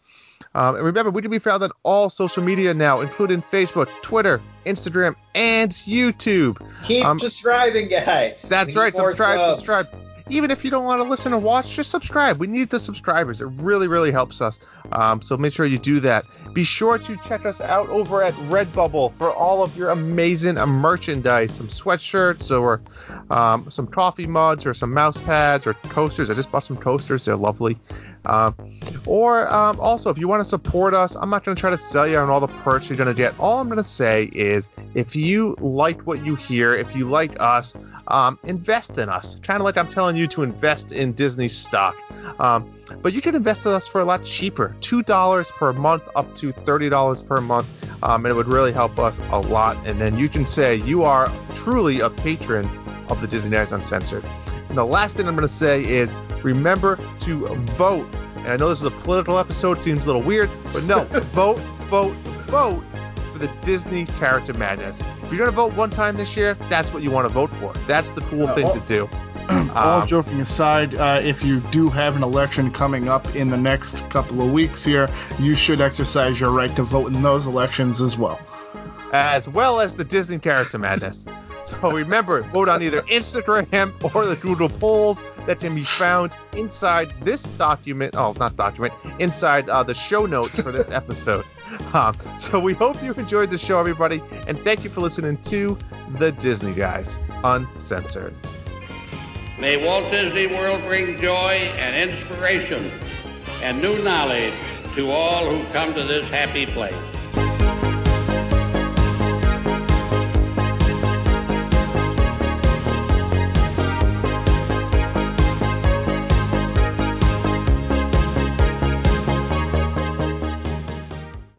Um, and remember, we can be found on all social media now, including Facebook, Twitter, Instagram, and YouTube. Keep Um, subscribing, guys. That's right. Subscribe, subscribe. Even if you don't want to listen or watch, just subscribe. We need the subscribers. It really, really helps us. Um, so make sure you do that. Be sure to check us out over at Redbubble for all of your amazing merchandise, some sweatshirts or um, some coffee mugs or some mouse pads or toasters. I just bought some toasters. They're lovely. Um, or um, also, if you want to support us, I'm not going to try to sell you on all the perks you're going to get. All I'm going to say is if you like what you hear, if you like us, um, invest in us. Kind of like I'm telling you to invest in Disney stock. Um, but you can invest in us for a lot cheaper $2 per month up to $30 per month. Um, and it would really help us a lot. And then you can say you are truly a patron of the Disney Guys Uncensored. And the last thing I'm going to say is remember to vote. And I know this is a political episode, it seems a little weird, but no, <laughs> vote, vote, vote for the Disney Character Madness. If you're going to vote one time this year, that's what you want to vote for. That's the cool Yeah, thing all- to do. <clears throat> All Um, joking aside, uh, if you do have an election coming up in the next couple of weeks here, you should exercise your right to vote in those elections as well. as well as the Disney Character Madness. So remember, vote on either Instagram or the Google polls that can be found inside this document. Oh, not document, inside uh, the show notes for this episode. <laughs> Um, so we hope you enjoyed the show, everybody, and thank you for listening to the Disney Guys Uncensored. May Walt Disney World bring joy and inspiration and new knowledge to all who come to this happy place.